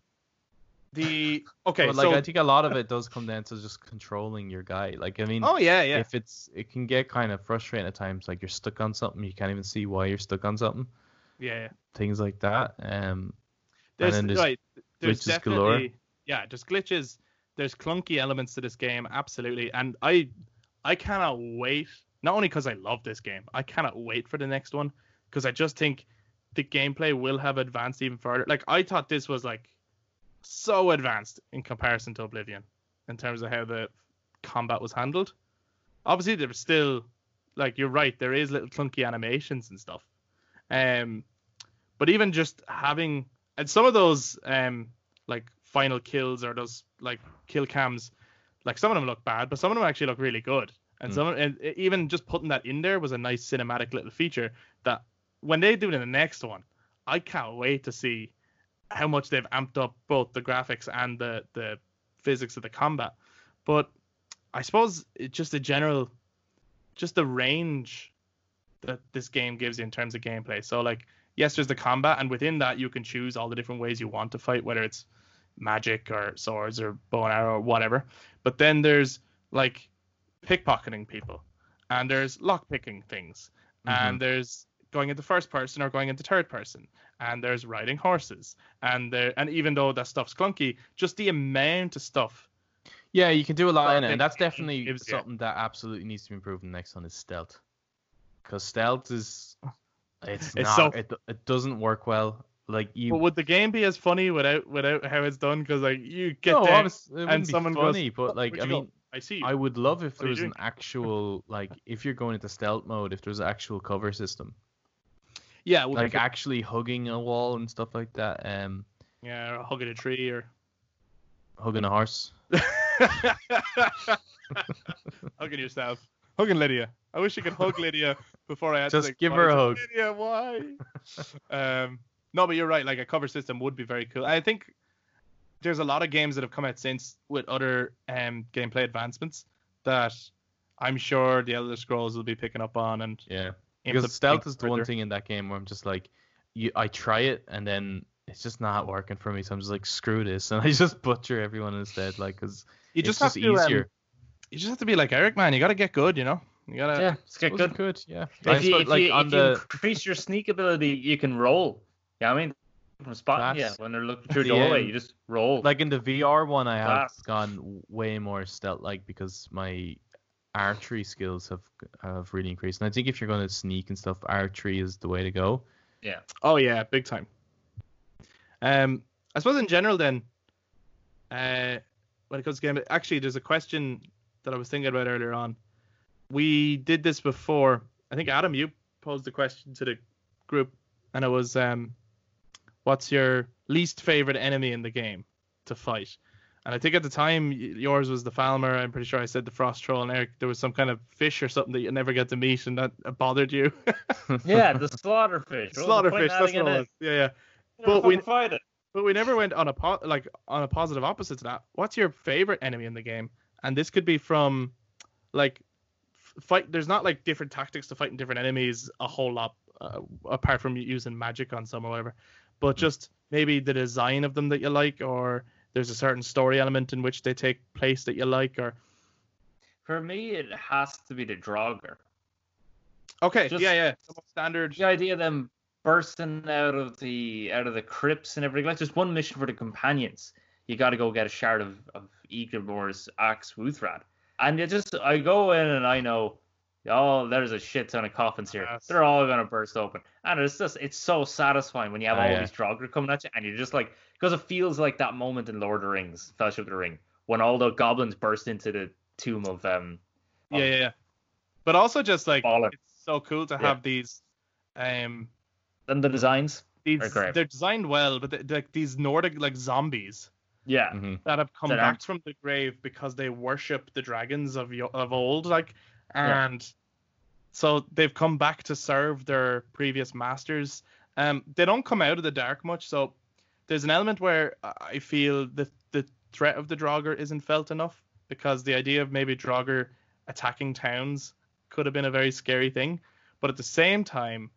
The okay, but like so I think a lot of it does come down to just controlling your guy. Like I mean, oh yeah, yeah. if it's it can get kind of frustrating at times. Like you're stuck on something, you can't even see why you're stuck on something. Yeah, yeah. things like that. Um, There's, there's right. There's glitches galore. yeah, there's glitches. There's clunky elements to this game, absolutely. And I I cannot wait. Not only because I love this game, I cannot wait for the next one because I just think the gameplay will have advanced even further. Like I thought this was like so advanced in comparison to Oblivion in terms of how the combat was handled. Obviously, there's still like you're right. There is little clunky animations and stuff. Um, but even just having and some of those um like final kills or those like kill cams, like some of them look bad, but some of them actually look really good. And Mm. some and even just putting that in there was a nice cinematic little feature that when they do it in the next one, I can't wait to see how much they've amped up both the graphics and the the physics of the combat. But I suppose it's just a general, just the range that this game gives you in terms of gameplay. So like, yes, there's the combat, and within that you can choose all the different ways you want to fight, whether it's magic or swords or bow and arrow or whatever. But then there's like pickpocketing people, and there's lockpicking things, and mm-hmm. there's going into first person or going into third person, and there's riding horses, and there and even though that stuff's clunky, just the amount of stuff. Yeah, you can do a lot in it, and that's definitely gives something that absolutely needs to be improved in the next one is stealth. Because stealth is, it's, It's not, so- it, it doesn't work well. Like you, But would the game be as funny without without how it's done? Because like you get no, down, obvious- it wouldn't be someone goes, funny, but like I you go?" mean, I see. I would love if What there was an actual like if you're going into stealth mode, if there's an actual cover system, yeah, well, like actually hugging a wall and stuff like that, um, yeah, or hugging a tree or hugging a horse. hugging yourself, hugging Lydia. I wish you could hug Lydia before I had Just to say give her a hug. Lydia, why? um, no, but you're right. Like a cover system would be very cool. I think there's a lot of games that have come out since with other um gameplay advancements that I'm sure the Elder Scrolls will be picking up on and Yeah, because implementing stealth is the one thing in that game where I'm just like, you, I try it and then it's just not working for me, so I'm just like, screw this, and I just butcher everyone instead, like, cause You it's just just, have to, um, easier. you just have to be like Eric, man. You gotta get good, you know. You gotta. Yeah, let's get Suppose good. yeah. If you, suppose, if, like you, on if the you increase your sneak ability, you can roll. Yeah, I mean, from spot. yeah, when they're looking through the, doorway, um, you just roll. like in the VR one, I have Class. gone way more stealth, like because my archery skills have have really increased. And I think if you're going to sneak and stuff, archery is the way to go. yeah. Oh yeah, big time. Um, I suppose in general then, uh, when it comes to game, actually there's a question that I was thinking about earlier on. We did this before. I think Adam, you posed the question to the group, and it was, um, what's your least favorite enemy in the game to fight? And I think at the time yours was the Falmer. I'm pretty sure I said the Frost Troll, and Eric there was some kind of fish or something that you never get to meet, and that bothered you. Yeah, the slaughterfish. Slaughterfish, that's what it was. Yeah, yeah. But we- fight it. But we never went on a po- like on a positive opposite to that. What's your favorite enemy in the game? And this could be from like f- fight. There's not like different tactics to fighting different enemies a whole lot uh, apart from using magic on some or whatever. But just maybe the design of them that you like, or there's a certain story element in which they take place that you like, or For me, it has to be the Draugr. okay, Just- yeah, yeah, some standard. The idea of them bursting out of the out of the crypts and everything. Like there's one mission for the companions. You got to go get a shard of of Ysgramor's axe Wuuthrad, and you just I go in and I know. Oh, there's a shit ton of coffins here. Yes. They're all gonna burst open, and it's just it's so satisfying when you have Ah, all yeah. these Draugr coming at you, and you're just like because it feels like that moment in Lord of the Rings, Fellowship of the Ring, when all the goblins burst into the tomb of um. Yeah, yeah, yeah. But also just like Baller. it's so cool to Yeah. have these um And the designs. these They're great. they're designed well, but they, like these Nordic like zombies Yeah. Mhm. that have come That back aren't- from the grave because they worship the dragons of yo- of old, like, Yeah. and so they've come back to serve their previous masters. Um, they don't come out of the dark much, so there's an element where I feel the the threat of the Draugr isn't felt enough because the idea of maybe Draugr attacking towns could have been a very scary thing, but at the same time.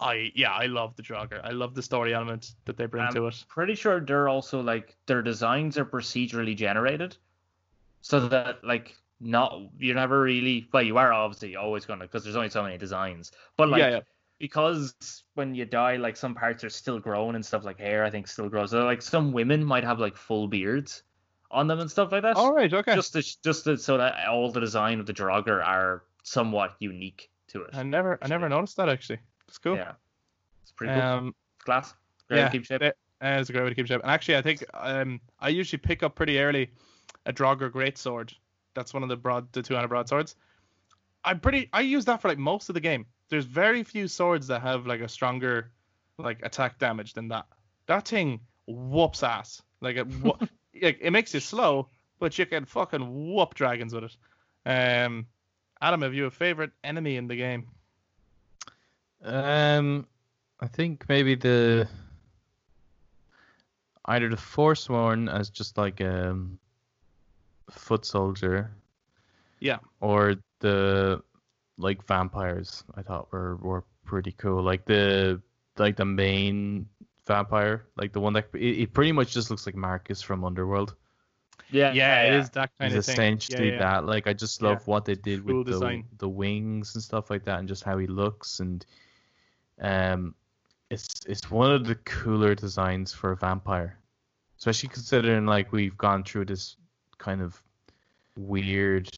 I yeah, I love the Draugr. I love the story element that they bring Um, to it. pretty sure they're also like their designs are procedurally generated so that like not you're never really well you are obviously always gonna because there's only so many designs but like yeah, yeah. because when you die, like some parts are still growing and stuff like hair, I think still grows. So like some women might have like full beards on them and stuff like that. All right, okay. Just to, just to, so that all the design of the Draugr are somewhat unique to it. I never, I never noticed that actually. It's cool. Yeah, it's pretty cool. Um, Glass. Great yeah, keep shape. that- uh, it's a great way to keep shape. And actually, I think um, I usually pick up pretty early a Draugr Greatsword. That's one of the broad, the 200 broadswords. I'm pretty. I use that for like most of the game. There's very few swords that have like a stronger like attack damage than that. That thing whoops ass. Like it, wha- like, it makes you slow, but you can fucking whoop dragons with it. Um, Adam, have you a favorite enemy in the game? Um, I think maybe the either the Forsworn as just like um, foot soldier. Yeah. Or the like vampires. I thought were were pretty cool. Like the like the main vampire, like the one that it, it pretty much just looks like Marcus from Underworld. Yeah, Yeah, it is that kind It's of thing. essentially yeah, yeah. that. Like I just Yeah. love what they did Cool with the the wings and stuff like that, and just how he looks and um, it's it's one of the cooler designs for a vampire, especially considering like we've gone through this kind of weird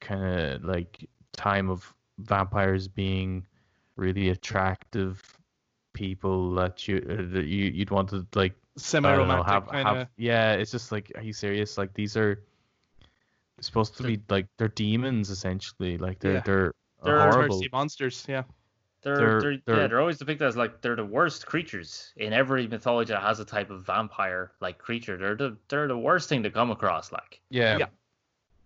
kind of like time of vampires being really attractive people that you uh, that you you'd want to like I don't know, Semi-romantic have, kind have of. yeah it's just like are you serious like these are supposed to be like they're demons essentially like they're Yeah. they're, They're horrible monsters. Yeah. They're, They're- they're, yeah, they're- they're always depicted as like they're the worst creatures in every mythology that has a type of vampire like creature. They're the they're the worst thing to come across. Like yeah Yeah.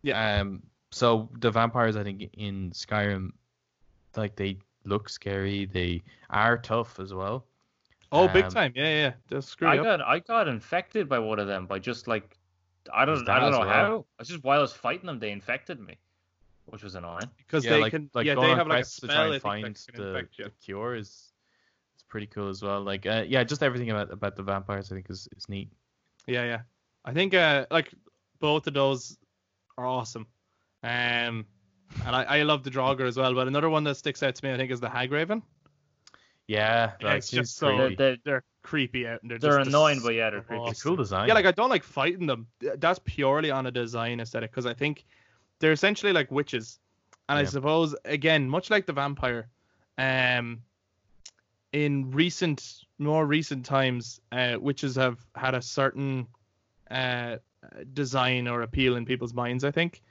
Yeah. um so the vampires i think in skyrim like they look scary they are tough as well Oh, big Um, time. Yeah, yeah. yeah. Just screw I up. got I got infected by one of them by just like I don't I don't know well? how. It's just while I was fighting them, they infected me, which was annoying. because yeah they like, can. like yeah, going they on have like a quests to try and find the, the cure is it's pretty cool as well like uh, yeah just everything about about the vampires i think is, is neat Yeah, yeah. I think uh like both of those are awesome. Um, and I, I love the Draugr as well. But another one that sticks out to me, I think, is the Hagraven. yeah Yeah, like, it's just so creepy. They're, they're creepy out and they're, they're just annoying, but yeah, they're creepy. awesome. It's cool design Yeah, like I don't like fighting them. That's purely on a design aesthetic because I think they're essentially like witches, and I suppose again, much like the vampire, um, in recent, more recent times, uh, witches have had a certain uh design or appeal in people's minds. I think,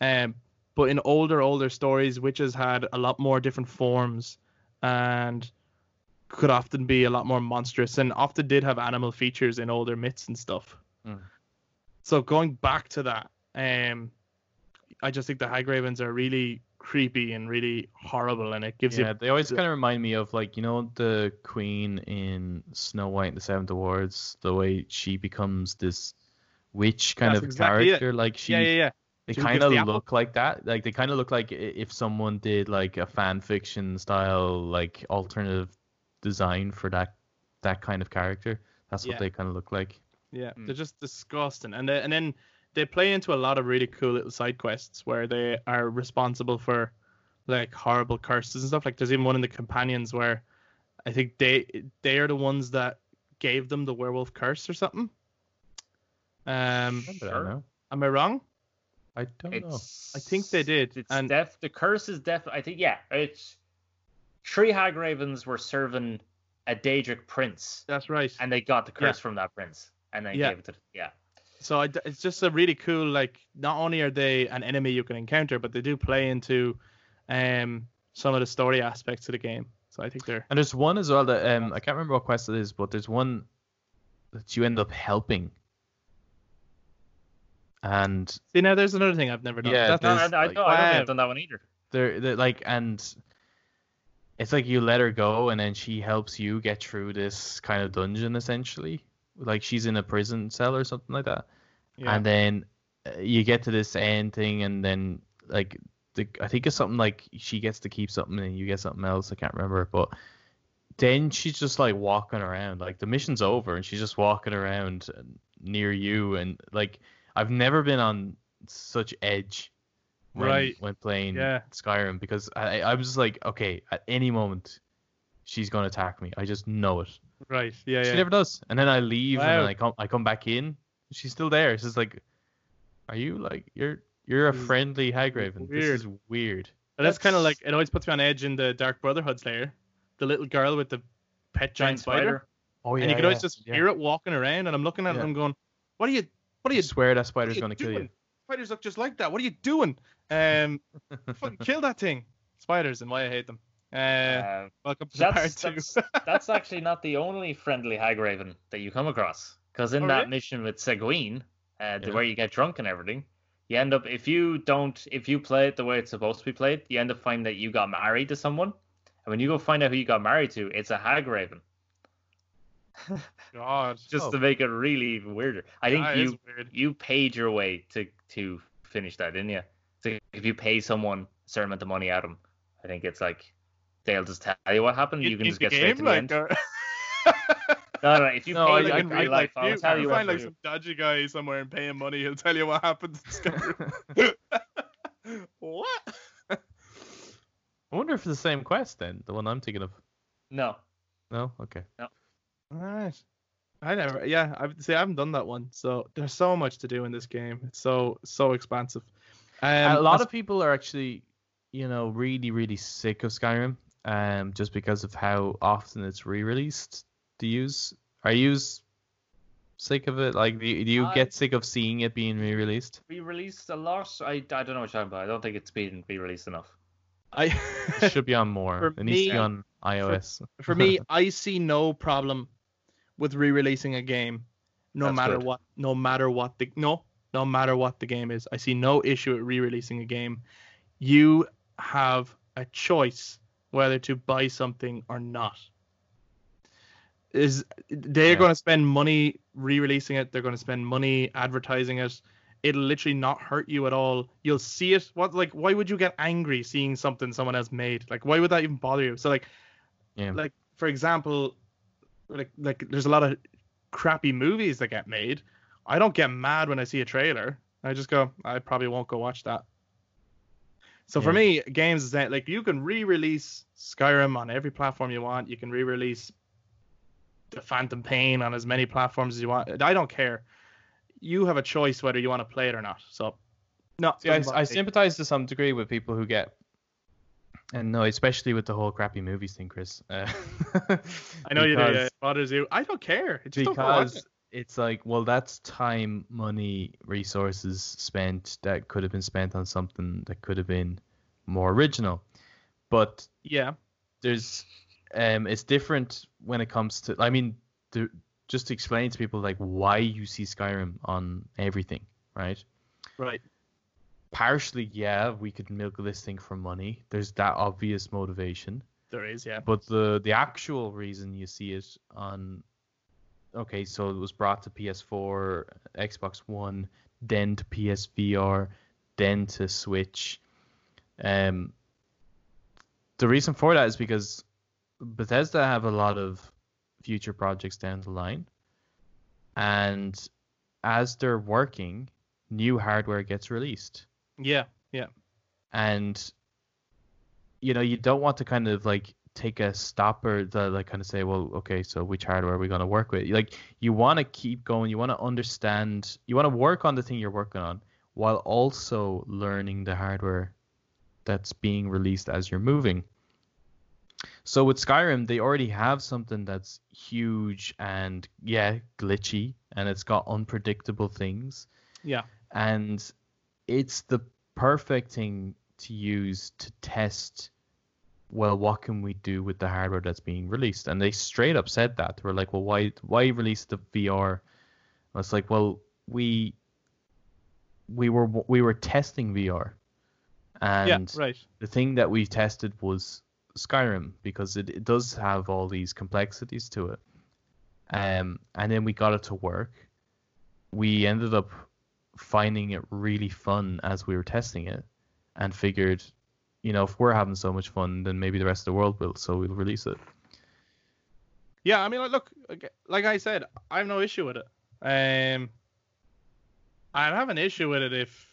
um, but in older, older stories, witches had a lot more different forms, and could often be a lot more monstrous and often did have animal features in older myths and stuff. Mm. So going back to that, um, I just think the Hag Ravens are really creepy and really horrible, and it gives yeah you they always the- kind of remind me of like you know the queen in snow white and the seven dwarfs the way she becomes this witch kind of exactly it. character like she yeah, yeah, yeah. They kind the of apple. look like that. Like they kind of look like if someone did like a fan fiction style like alternative design for that that kind of character. That's Yeah. what they kind of look like. Yeah, Mm. they're just disgusting, and they, and then they play into a lot of really cool little side quests where they are responsible for like horrible curses and stuff. Like there's even one in the companions where I think they they are the ones that gave them the werewolf curse or something. Um, Sure. don't am I wrong? I don't know. I think they did, It's and- def the curse is def. I think yeah. It's three hag ravens were serving a Daedric prince, That's right. and they got the curse Yeah. from that prince, and then Yeah. gave it to yeah. So I, it's just a really cool like not only are they an enemy you can encounter, but they do play into um some of the story aspects of the game. So I think they're And there's one as well that um I can't remember what quest it is, but there's one that you end up helping. And see now there's another thing I've never done. Yeah, That's No, I, There's, I, like- no, I don't think Wow. I've done that one either. they're, they're like and it's like you let her go and then she helps you get through this kind of dungeon essentially like she's in a prison cell or something like that yeah. and then uh, you get to this end thing and then like the, i think it's something like she gets to keep something and you get something else i can't remember but then she's just like walking around like the mission's over and she's just walking around near you and like i've never been on such edge when, Right. when playing Yeah. Skyrim because I I was just like okay at any moment she's gonna attack me. I just know it. Right. Yeah. She Yeah. never does. And then I leave and Wow. then I come I come back in. She's still there. It's just like, are you like you're you're a This friendly Hagraven? This is weird. But that's kind of like it always puts me on edge in the Dark Brotherhood Slayer. The little girl with the pet giant, spider. Oh yeah. and you can always just hear it walking around, and I'm looking at it and I'm going, "What are you? What are You you? swear that spider's gonna kill you. Spiders look just like that. What are you doing? Um, fucking kill that thing. Spiders and why I hate them. Uh, Um, welcome to that's, part two. that's, that's actually not the only friendly Hagraven that you come across. Because in Oh, that really? mission with Sanguine, uh, the- Yeah. where you get drunk and everything, you end up if you don't if you play it the way it's supposed to be played, you end up finding that you got married to someone, and when you go find out who you got married to, it's a Hagraven. God, Just Oh. to make it really even weirder. I think that you you paid your way to to finish that, didn't you? So if you pay someone a certain amount of money at them, I think it's like they'll just tell you what happened. You In- can just the get straight to game, the end. like, uh, No, no, if you No, pay I- like I- I- like, life, I'll tell you you find like some dodgy guy somewhere and pay him money. He'll tell you what happened to what? I wonder if it's the same quest then, the one I'm thinking of. No. No? Okay. No. Alright. I never, yeah, I see. I haven't done that one, so there's so much to do in this game. It's so so expansive. Um, a lot of people are actually, you know, really, really sick of Skyrim, um, just because of how often it's re-released. Do you, are you sick of it? Like, do you, do you I- get sick of seeing it being re-released? Re-released a lot. I, I don't know what you're talking about. I don't think it's been re released enough. I It should be on more. For it needs to me- be on iOS. for me, I see no problem with re-releasing a game, no That's matter good. what, no matter what the no, no matter what the game is. I see no issue with re-releasing a game. You have a choice whether to buy something or not. Is they're Yeah. going to spend money re-releasing it? They're going to spend money advertising it. It'll literally not hurt you at all. You'll see it. What like? Why would you get angry seeing something someone else made? Like, why would that even bother you? So like, Yeah. like for example, like like there's a lot of crappy movies that get made. I don't get mad when I see a trailer. I just go, I probably won't go watch that. So for me, games is that like you can re-release Skyrim on every platform you want. You can re-release the Phantom Pain on as many platforms as you want. I don't care. You have a choice whether you want to play it or not. So no, See, I, I sympathize to some degree with people who get, and no, especially with the whole crappy movies thing, Chris. Uh, I know you do. Yeah, it bothers you. I don't care. Because. It's like, well, that's time, money, resources spent that could have been spent on something that could have been more original. But Yeah. there's, um, it's different when it comes to. I mean, the, just to explain to people like why you see Skyrim on everything, right? Right. Partially, yeah, we could milk this thing for money. There's that obvious motivation. There is. Yeah. But the the actual reason you see it on okay, so it was brought to PS4, Xbox One, then to PSVR, then to Switch. Um the reason for that is because Bethesda have a lot of future projects down the line. And as they're working, new hardware gets released Yeah. Yeah. and you know you don't want to kind of like take a stopper to like kind of say well okay so which hardware are we going to work with? Like you want to keep going you want to understand you want to work on the thing you're working on while also learning the hardware that's being released as you're moving. So with Skyrim they already have something that's huge and yeah glitchy and it's got unpredictable things. Yeah. and it's the perfect thing to use to test well what can we do with the hardware that's being released and they straight up said that they were like well why why release the vr I was like well we we were we were testing vr and yeah. Right. the thing that we tested was Skyrim because it, it does have all these complexities to it. Um, and then we got it to work. We ended up finding it really fun as we were testing it and figured, you know, if we're having so much fun, then maybe the rest of the world will, so we'll release it. Yeah, I mean, like, look, like- I said, I have no issue with it. Um, I'd have an issue with it if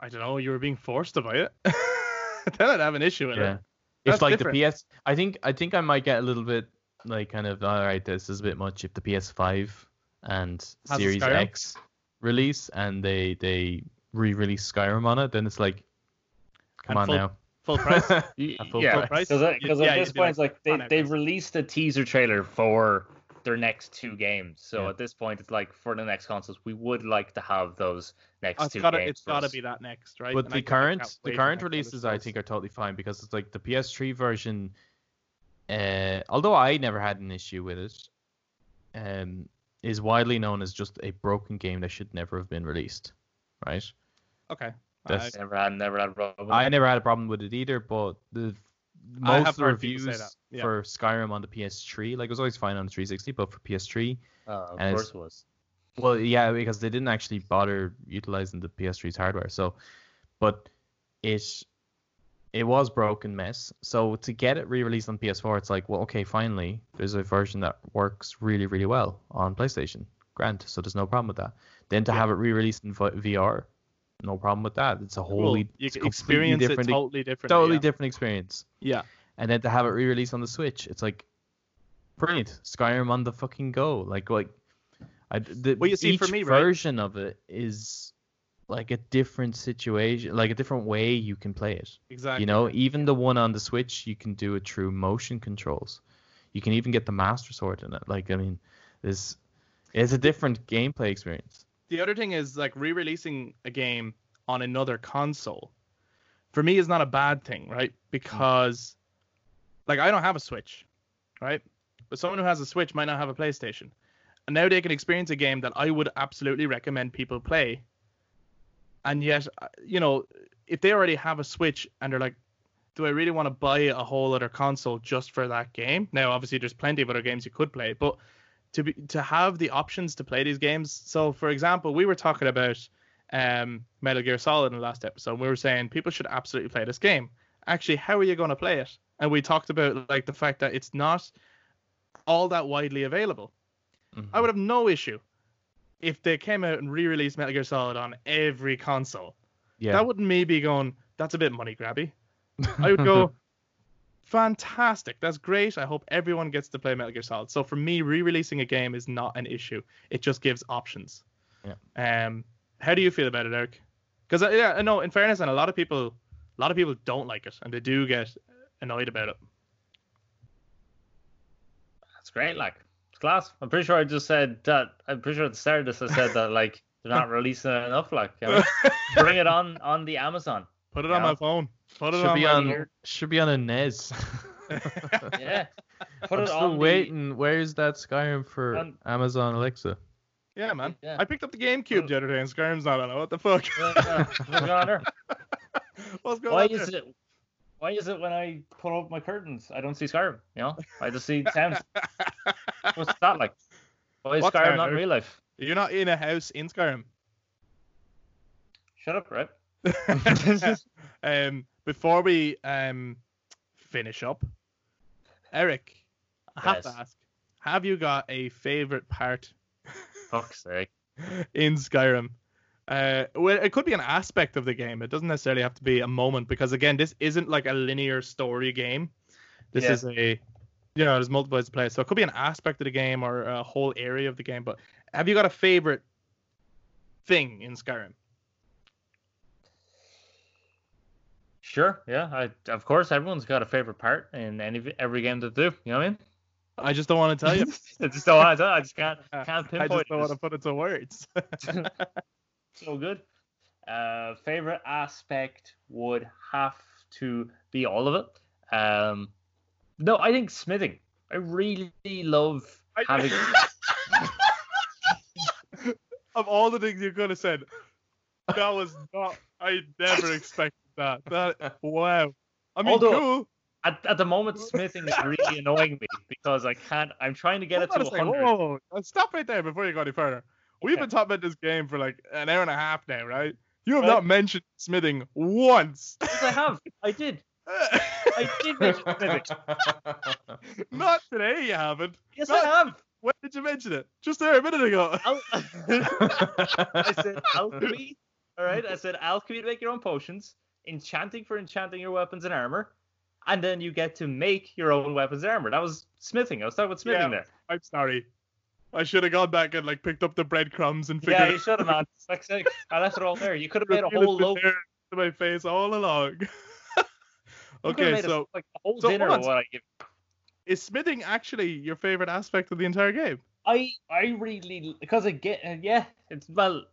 I don't know you were being forced to buy it. then I'd have an issue with Yeah. it. if That's like different. the PS, I think I think I might get a little bit like kind of all right. This is a bit much if the PS5 and Has Series X release and they they re-release Skyrim on it, then it's like, come And on full- now. Full price. Y- At full yeah, price? because Yeah, at yeah, this you'd point, it's like, like they, they've released a teaser trailer for their next two games. So Yeah. at this point, it's like for the next consoles, we would like to have those next Oh, it's two gotta, games. it's for gotta be that next, right? But And the I current the current next releases Elder I think are totally fine because it's like the PS3 version. Uh, although I never had an issue with it, um, is widely known as just a broken game that should never have been released, right? Okay. That's- I- Never had, never had a problem. with I it. never had a problem with it either, but the most of the heard people say reviews yeah. for Skyrim on the PS3, like it was always fine on the 360, but for PS3, Oh, of course it was. well, yeah, because they didn't actually bother utilizing the PS3's hardware. So, but it it was broken mess. So to get it re-released on PS4, it's like, well, okay, finally, there's a version that works really, really well on PlayStation. Grant, so there's no problem with that. Then to Yeah. have it re-released in VR, no problem with that. It's a wholly, you it's experience it totally different. totally yeah. different experience. Yeah. And then to have it re-released on the Switch, it's like brilliant. Skyrim on the fucking go. Like like I the Well, you see, each for me, right- version of it is like a different situation, like a different way you can play it. Exactly. You know, even the one on the Switch, you can do it through motion controls. You can even get the Master Sword in it. Like I mean, there's it's a different gameplay experience. The other thing is like re-releasing a game on another console for me is not a bad thing right? Because like i don't have a switch right? But someone who has a switch might not have a playstation. And now they can experience a game that i would absolutely recommend people play. And yet uh, you know if they already have a switch and they're like do i really want to buy a whole other console just for that game? Now obviously there's plenty of other games you could play but to be to have the options to play these games. So, for example, we were talking about um, Metal Gear Solid in the last episode. We were saying people should absolutely play this game. Actually, how are you going to play it? And we talked about like the fact that it's not all that widely available. Mhm. I would have no issue if they came out and re-released Metal Gear Solid on every console. yeah. That wouldn't me be going, that's a bit money grabby. I would go, fantastic. That's great. I hope everyone gets to play Metal Gear Solid. So for me, re-releasing a game is not an issue. It just gives options. Yeah. Um, how do you feel about it, Eric? Because yeah, I know. In fairness, and a lot of people, a lot of people don't like it, and they do get annoyed about it. That's great. Like it's class. I'm pretty sure I just said that. I'm pretty sure at the start of this I said that like they're not releasing it enough. Like you know, bring it on on the Amazon. Put it on my phone. Put it should on be my on weird- should be on a NES. Yeah. Put I'm it still on the- waiting. Where's that Skyrim for On- Amazon Alexa? yeah, man. Yeah. I picked up the GameCube the other day, and Skyrim's not on it. What the fuck? Yeah, yeah. What's going on there? What's going Why on? is there? it? Why is it when I pull up my curtains, I don't see Skyrim? You know, I just see towns. What's that like? Why is What's Skyrim that, not in real life? You're not in a house in Skyrim. Shut up, right? um, before we um finish up, Eric, I have Yes. to ask: Have you got a favorite part Fuck's sake. in Skyrim? Uh, well, it could be an aspect of the game. It doesn't necessarily have to be a moment because again, this isn't like a linear story game. This Yeah. is a, you know, there's multiple ways to play. So it could be an aspect of the game or a whole area of the game. But have you got a favorite thing in Skyrim? Sure, yeah. I, of course, everyone's got a favorite part in any every game they do. You know what I mean? I just don't want to tell you. I just don't want to. I just can't can't I pinpoint. just don't it. want to put it to words. so good. Uh, favorite aspect would have to be all of it. Um, no, I think smithing. I really love having. of all the things you could have said, that was not. I never expected that. That wow. I mean, Although- cool. At, at the moment, smithing is really annoying me because I can't. I'm trying to get it to a 100. Whoa, Stop right there before you go any further. We've Okay. been talking about this game for like an hour and a half now, right? You have Right. not mentioned smithing once. Yes, I have. I did. I did mention smithing. not today, you haven't. Yes, Not- I have. When did you mention it? Just there a minute ago. Al- I said alchemy. All right. I said alchemy to make your own potions, enchanting for enchanting your weapons and armor, and then you get to make your own weapons and armor. That was smithing. I was talking about smithing Yeah. there. I'm sorry. I should have gone back and like picked up the breadcrumbs and figured Yeah, you should have, man. Sake. I left it all there. You could have made a whole loaf. to my face all along. Okay, made a- so like a whole so dinner hold of on. what I give. is smithing actually your favorite aspect of the entire game? I I really because it get uh, yeah it's well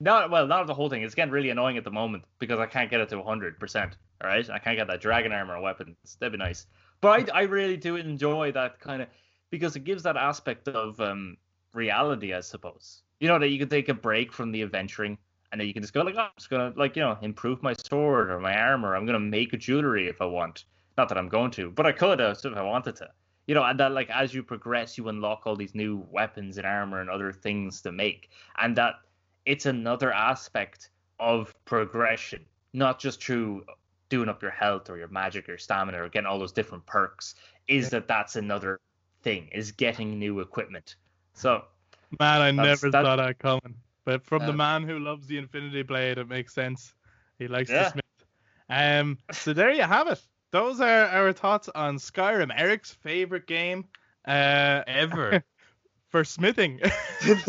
not well not the whole thing. It's getting really annoying at the moment because I can't get it to 100 percent all right? I can't get that dragon armor or weapons that'd be nice. But I, I really do enjoy that kind of because it gives that aspect of um reality I suppose. You know that you can take a break from the adventuring and then you can just go like oh, I'm just gonna like you know improve my sword or my armor. I'm gonna make a jewelry if I want. Not that I'm going to but I could uh, if I wanted to. You know, and that like as you progress, you unlock all these new weapons and armor and other things to make, and that it's another aspect of progression, not just through doing up your health or your magic or stamina or getting all those different perks. Is that that's another thing? Is getting new equipment. So Man, I That's- never that- saw that coming. But from the Uh, man who loves the Infinity Blade, it makes sense. He likes Yeah. to smith. Um, so there you have it. Those are our thoughts on Skyrim, Eric's favorite game. Uh, Ever. for smithing.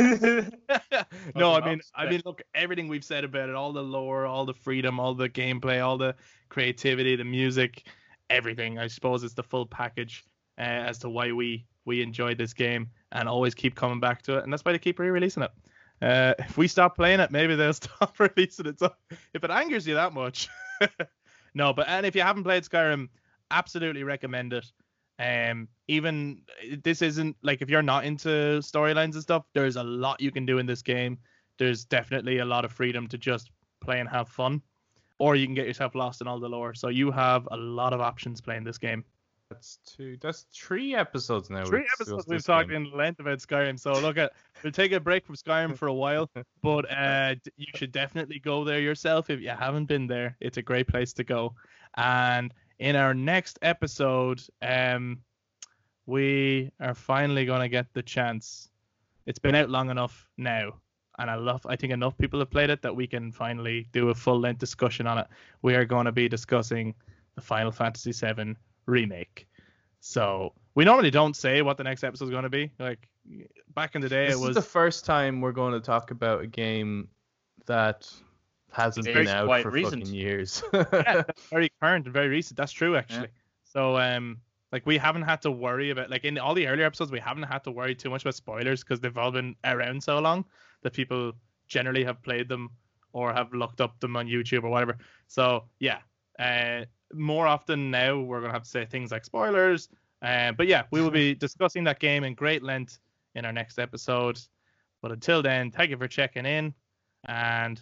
no, I mean. I mean, look, everything we've said about it, all the lore, all the freedom, all the gameplay, all the creativity, the music, everything. I suppose it's the full package uh, as to why we we enjoyed this game and always keep coming back to it, and that's why they keep re-releasing it. Uh, if we stop playing it, maybe they'll stop releasing it. So if it angers you that much, no. But and if you haven't played Skyrim, absolutely recommend it. Um, even this isn't like if you're not into storylines and stuff, there's a lot you can do in this game. There's definitely a lot of freedom to just play and have fun, or you can get yourself lost in all the lore. So you have a lot of options playing this game. That's two. That's three episodes now. Three episodes we've talked game. in length about Skyrim. So look at we'll take a break from Skyrim for a while, but uh, you should definitely go there yourself if you haven't been there. It's a great place to go. And in our next episode, um, we are finally gonna get the chance. It's been out long enough now, and I love. I think enough people have played it that we can finally do a full length discussion on it. We are going to be discussing the Final Fantasy VII remake. So we normally don't say what the next episode is going to be. Like back in the day, This it was is the first time we're going to talk about a game that hasn't It been out quite for recent. fucking years. yeah, very current and very recent. That's true actually. So um, like we haven't had to worry about like in all the earlier episodes, we haven't had to worry too much about spoilers because they've all been around so long that people generally have played them or have looked up them on YouTube or whatever. So yeah, uh, more often now we're gonna have to say things like spoilers. Uh, but yeah, we will be discussing that game in great length in our next episode. But until then, thank you for checking in, and